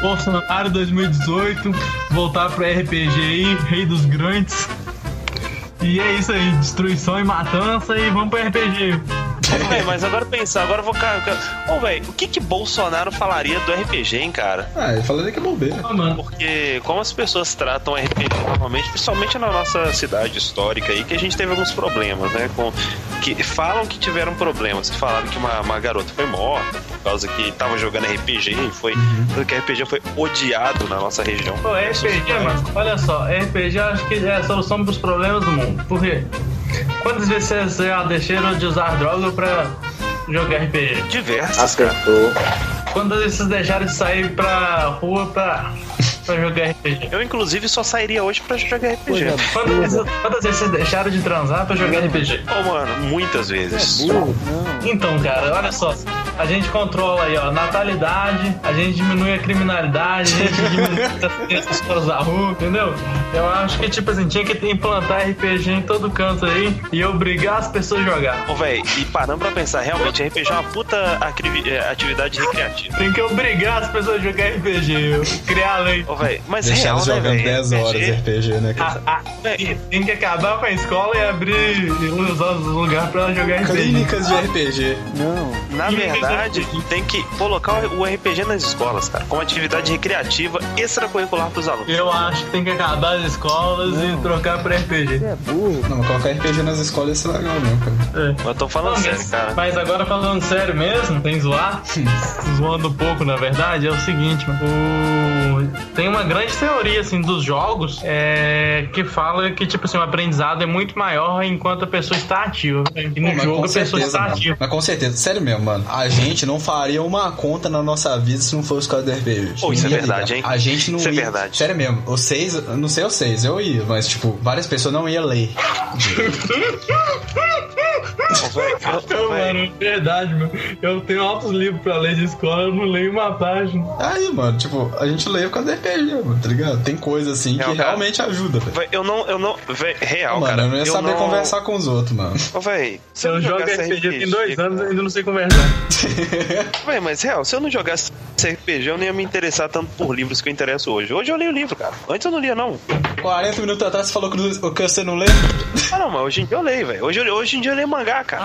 Bolsonaro 2018, voltar pro RPG aí, Rei dos Grandes. E é isso aí, destruição e matança e vamos pro RPG. Véi, mas agora pensar, agora eu vou. Ô, oh, velho, o que que Bolsonaro falaria do RPG, hein, cara? Ah, ele falaria que é bobeira. Ah, Porque como as pessoas tratam RPG normalmente, principalmente na nossa cidade histórica aí, que a gente teve alguns problemas, né? Com, que falam que tiveram problemas, que falaram que uma, uma garota foi morta por causa que tava jogando RPG e foi. Uhum. que RPG foi odiado na nossa região. Pô, RPG, mano, olha só, RPG acho que é a solução pros problemas do mundo. Por quê? Quantas vezes vocês já deixaram de usar droga pra jogar RPG? Diversas. Acertou. Quantas vezes vocês deixaram de sair pra rua pra, pra jogar RPG? Eu, inclusive, só sairia hoje pra jogar RPG. É, quantas, vezes, quantas vezes vocês deixaram de transar pra jogar RPG? Ô, oh, mano, muitas vezes. É burro, então, cara, olha só. a gente controla aí, ó, natalidade, a gente diminui a criminalidade, a gente diminui as pessoas da rua, entendeu? Eu acho que, tipo assim, tinha que implantar RPG em todo canto aí e obrigar as pessoas a jogar. Ô, velho, e parando pra pensar, realmente, RPG é uma puta é, atividade recreativa. Tem que obrigar as pessoas a jogar RPG, criar a lei. Ô, velho, mas Deixar real, né, jogando velho? 10 horas RPG, RPG, né? Ah, ah, tem que acabar com a escola e abrir os outros lugares pra jogar RPG. Clínicas de RPG. Não. Na verdade, tem que colocar o RPG nas escolas, cara, como atividade recreativa extracurricular pros alunos. Eu acho que tem que acabar as escolas e trocar pra RPG. Você é burro. Não, colocar RPG nas escolas ia ser legal mesmo, cara. É. Eu tô falando Não, sério, mas, cara. mas agora falando sério mesmo, sem zoar, zoando um pouco na verdade, é o seguinte, mano, o- tem uma grande teoria assim dos jogos é, que fala que tipo assim, o aprendizado é muito maior enquanto a pessoa está ativa. E no Pô, jogo com a pessoa certeza, está mano. ativa. Mas com certeza, sério mesmo, mano. A gente não faria uma conta na nossa vida se não fosse por causa do RPG. Pô, isso é verdade, liga. hein? A gente não Isso é ia... verdade. Sério mesmo, vocês, não sei vocês, eu ia, mas tipo, várias pessoas não iam ler. Então, véi, mano, verdade, meu. Eu tenho altos livros pra ler de escola, eu não leio uma página. Aí, mano, tipo, a gente lê por causa do RPG, mano, tá ligado? Tem coisa assim que Real, cara. realmente ajuda, velho. eu não, eu não, véi, real, Mano, cara. eu não ia saber não- conversar com os outros, mano. Véi, se Eu não jogo jogasse RPG tem dois anos e ainda não sei conversar. Véi, mas real, se eu não jogasse RPG, eu nem ia me interessar tanto por livros que eu interesso hoje. Hoje eu leio livro, cara. Antes eu não lia, não. 40 minutos atrás você falou que o que você não lê? Ah, não, mas hoje em dia eu leio, velho. Hoje, eu- hoje em dia eu leio mangá, cara.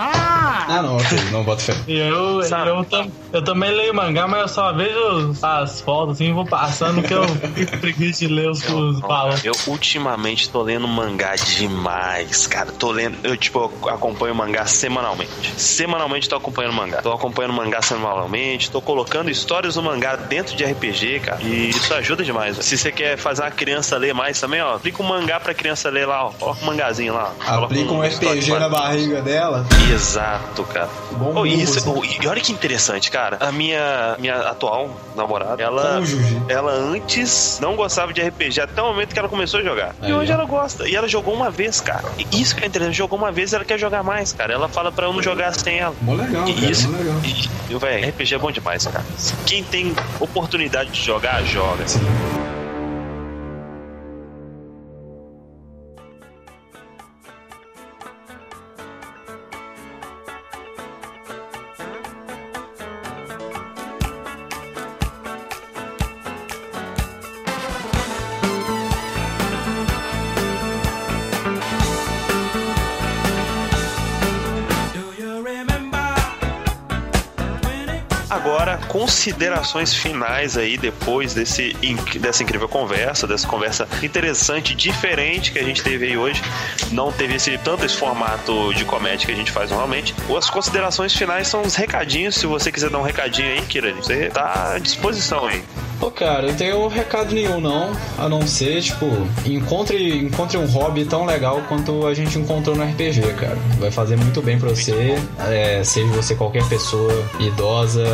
Ah, não, ok, não boto fé. E eu, Sabe? eu, tam- eu também leio mangá, mas eu só vejo as fotos assim e vou passando que eu fico preguiça de ler os, os balas. Eu ultimamente tô lendo mangá demais, cara. Tô lendo, eu tipo, eu acompanho mangá semanalmente. Semanalmente tô acompanhando mangá. Tô acompanhando mangá semanalmente, tô colocando histórias do mangá dentro de RPG, cara. E isso ajuda demais. Se você quer fazer uma criança ler mais também, ó, aplica um mangá pra criança ler lá, ó. Coloca um mangazinho lá. ó. Aplica um de RPG na barriga dela. Exato, cara. Bom Oh, e, isso, assim. oh, e olha que interessante, cara. A minha, minha atual namorada, ela, Cônjuge. ela antes não gostava de RPG até o momento que ela começou a jogar. Aí, e hoje ó. ela gosta. E ela jogou uma vez, cara. E isso que é interessante, jogou uma vez e ela quer jogar mais, cara. Ela fala pra eu não jogar sem ela. Mó legal, E cara, isso, legal. e, velho, RPG é bom demais, cara. Quem tem oportunidade de jogar, joga. Agora, considerações finais aí depois desse, dessa incrível conversa, dessa conversa interessante, diferente que a gente teve aí hoje. Não teve esse, tanto esse formato de comédia que a gente faz normalmente. As considerações finais são os recadinhos. Se você quiser dar um recadinho aí, Kira, você tá à disposição aí. Pô, cara, eu tenho recado nenhum não, a não ser, tipo, encontre, encontre um hobby tão legal quanto a gente encontrou no RPG, cara. Vai fazer muito bem pra você, é, seja você qualquer pessoa, idosa,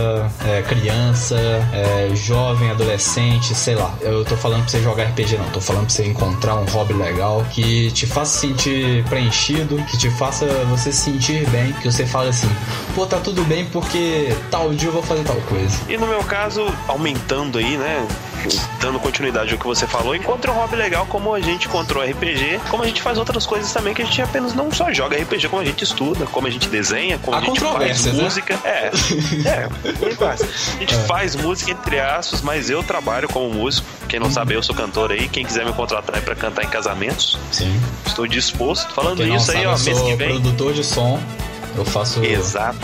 é, criança, é, jovem, adolescente, sei lá. Eu tô falando pra você jogar RPG não, tô falando pra você encontrar um hobby legal que te faça sentir preenchido, que te faça você se sentir bem, que você fale assim, pô, tá tudo bem porque tal dia eu vou fazer tal coisa. E no meu caso, aumentando aí, né? Dando continuidade ao que você falou, encontre um hobby legal como a gente encontrou RPG, como a gente faz outras coisas também que a gente apenas não só joga RPG, como a gente estuda, como a gente desenha, como Há a gente faz né? música. É, é. A gente faz música entre aspas, mas eu trabalho como músico. Quem não sabe, eu sou cantor aí. Quem quiser me contratar é pra cantar em casamentos, Sim. estou disposto. Falando Quem isso sabe, aí, eu ó, mês sou que vem. produtor de som. Eu faço. Exato.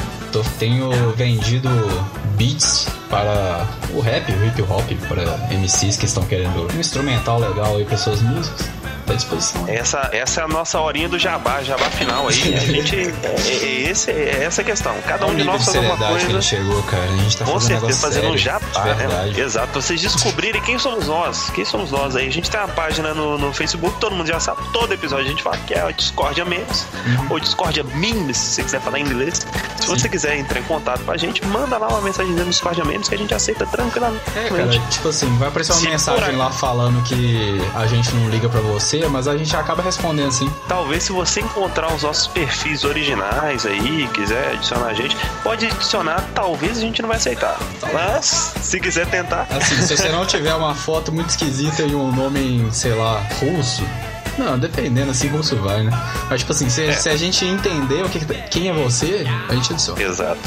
tenho vendido beats para o rap, o hip hop, para MCs que estão querendo um instrumental legal aí para suas músicas. Tá à disposição. Essa, essa é a nossa horinha do jabá, jabá final aí. A gente. É, é, esse, é essa a questão. Cada um de o nós faz uma que coisa. ele chegou, cara. A gente tá Com fazendo um certeza, negócio fazendo um sério, jabá, de né? Exato, pra vocês descobrirem quem somos nós. Quem somos nós aí. A gente tem uma página no, no Facebook, todo mundo já sabe. Todo episódio a gente fala que é a Discordia Memes, Uhum. ou Discordia Memes, se você quiser falar em inglês. Se você quiser entrar em contato com a gente, manda lá uma mensagem no Discordia Memes que a gente aceita tranquilamente. É, cara, tipo assim, vai aparecer uma Se mensagem lá falando que a gente não liga pra você você, mas a gente acaba respondendo sim. Talvez se você encontrar os nossos perfis originais aí, quiser adicionar a gente, pode adicionar, talvez a gente não vai aceitar. Mas, se quiser tentar. Assim, se você não tiver uma foto muito esquisita e um nome, sei lá, russo, não, dependendo assim como isso vai, né? Mas tipo assim, se, é. se a gente entender o que, quem é você, a gente adiciona. Exato.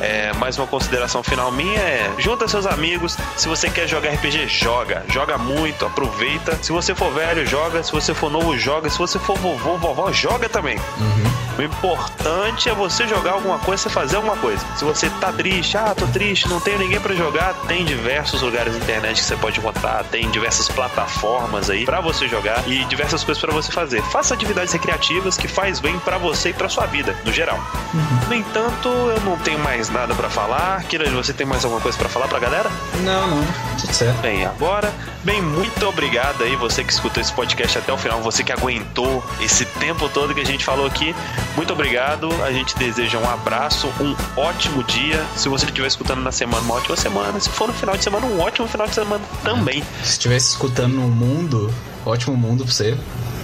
É, mais uma consideração final minha é: junta seus amigos. Se você quer jogar RPG, joga. Joga muito, aproveita. Se você for velho, joga. Se você for novo, joga. Se você for vovô, vovó, joga também. Uhum. O importante é você jogar alguma coisa, você fazer alguma coisa. Se você tá triste, ah, tô triste, não tenho ninguém para jogar, tem diversos lugares na internet que você pode encontrar, tem diversas plataformas aí para você jogar e diversas outras coisas para você fazer. Faça atividades recreativas que faz bem para você e para sua vida, no geral. Uhum. No entanto, eu não tenho mais nada para falar. Kira, você tem mais alguma coisa para falar pra galera? Não, não. Tudo certo. Bem, agora, bem, muito obrigado aí você que escutou esse podcast até o final, você que aguentou esse tempo todo que a gente falou aqui. Muito obrigado. A gente deseja um abraço, um ótimo dia. Se você estiver escutando na semana, uma ótima semana. Se for no final de semana, um ótimo final de semana também. Se estivesse escutando no mundo, Ótimo mundo pra você.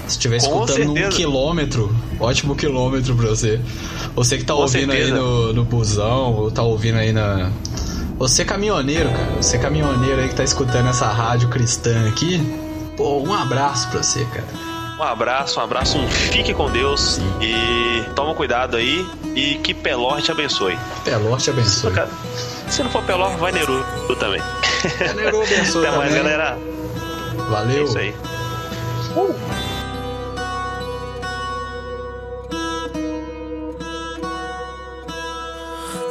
Se estiver escutando um quilômetro, ótimo quilômetro pra você. Você que tá Com ouvindo certeza. aí no, no busão, ou tá ouvindo aí na. Você caminhoneiro, cara. Você caminhoneiro aí que tá escutando essa rádio cristã aqui. Pô, um abraço pra você, cara. Um abraço, um abraço, um fique com Deus Sim. e toma cuidado aí e que Pelor te abençoe. Pelor te abençoe. Se não for Pelor, vai Neru também. Neru abençoe. Até mais, galera. Valeu. É isso aí.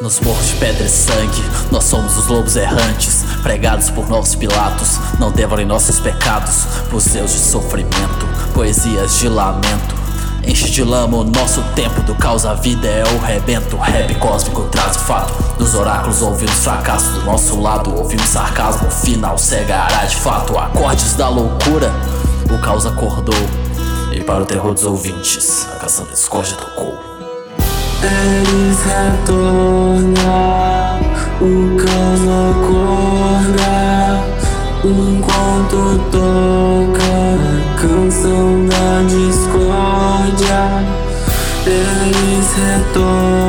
Nos morros de pedra e sangue, nós somos os lobos errantes, pregados por novos pilatos. Não devorem nossos pecados, museus de sofrimento, poesias de lamento. Enche de lama o nosso tempo, do caos a vida é o rebento. Rap cósmico traz fato, dos oráculos ouvimos fracasso. Do nosso lado ouvimos sarcasmo, final cegará de fato. Acordes da loucura o caos acordou e para o terror dos ouvintes, a canção discórdia tocou. Eles retornam, o caos acorda enquanto toca a canção da discórdia. Eles retornam,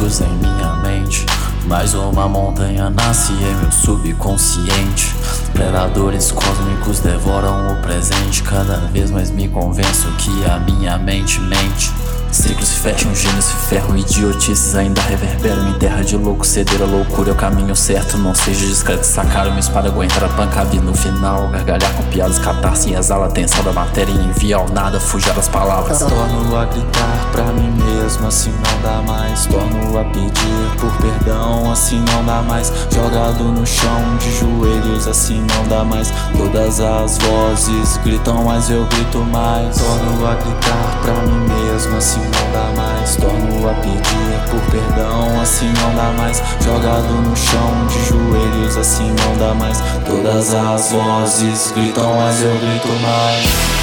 em minha mente. Mais uma montanha nasce em meu subconsciente. Predadores cósmicos devoram o presente. Cada vez mais me convenço que a minha mente mente. Ciclos se fecham, gênios se ferram, idiotices ainda reverberam em terra de louco. Ceder a loucura é o caminho certo. Não seja discreto, sacar uma espada, aguentar a pancada e no final gargalhar com piadas, catarse e exala a tensão da matéria e enviar ao nada, fujar as palavras. Torno a gritar pra mim mesmo, assim não dá mais. Torno a pedir por perdão, assim não dá mais. Jogado no chão de joelhos, assim não dá mais. Todas as vozes gritam, mas eu grito mais. Torno a gritar pra mim mesmo, assim assim não dá mais. Torno a pedir por perdão, assim não dá mais. Jogado no chão de joelhos, assim não dá mais. Todas as vozes gritam, mas eu grito mais.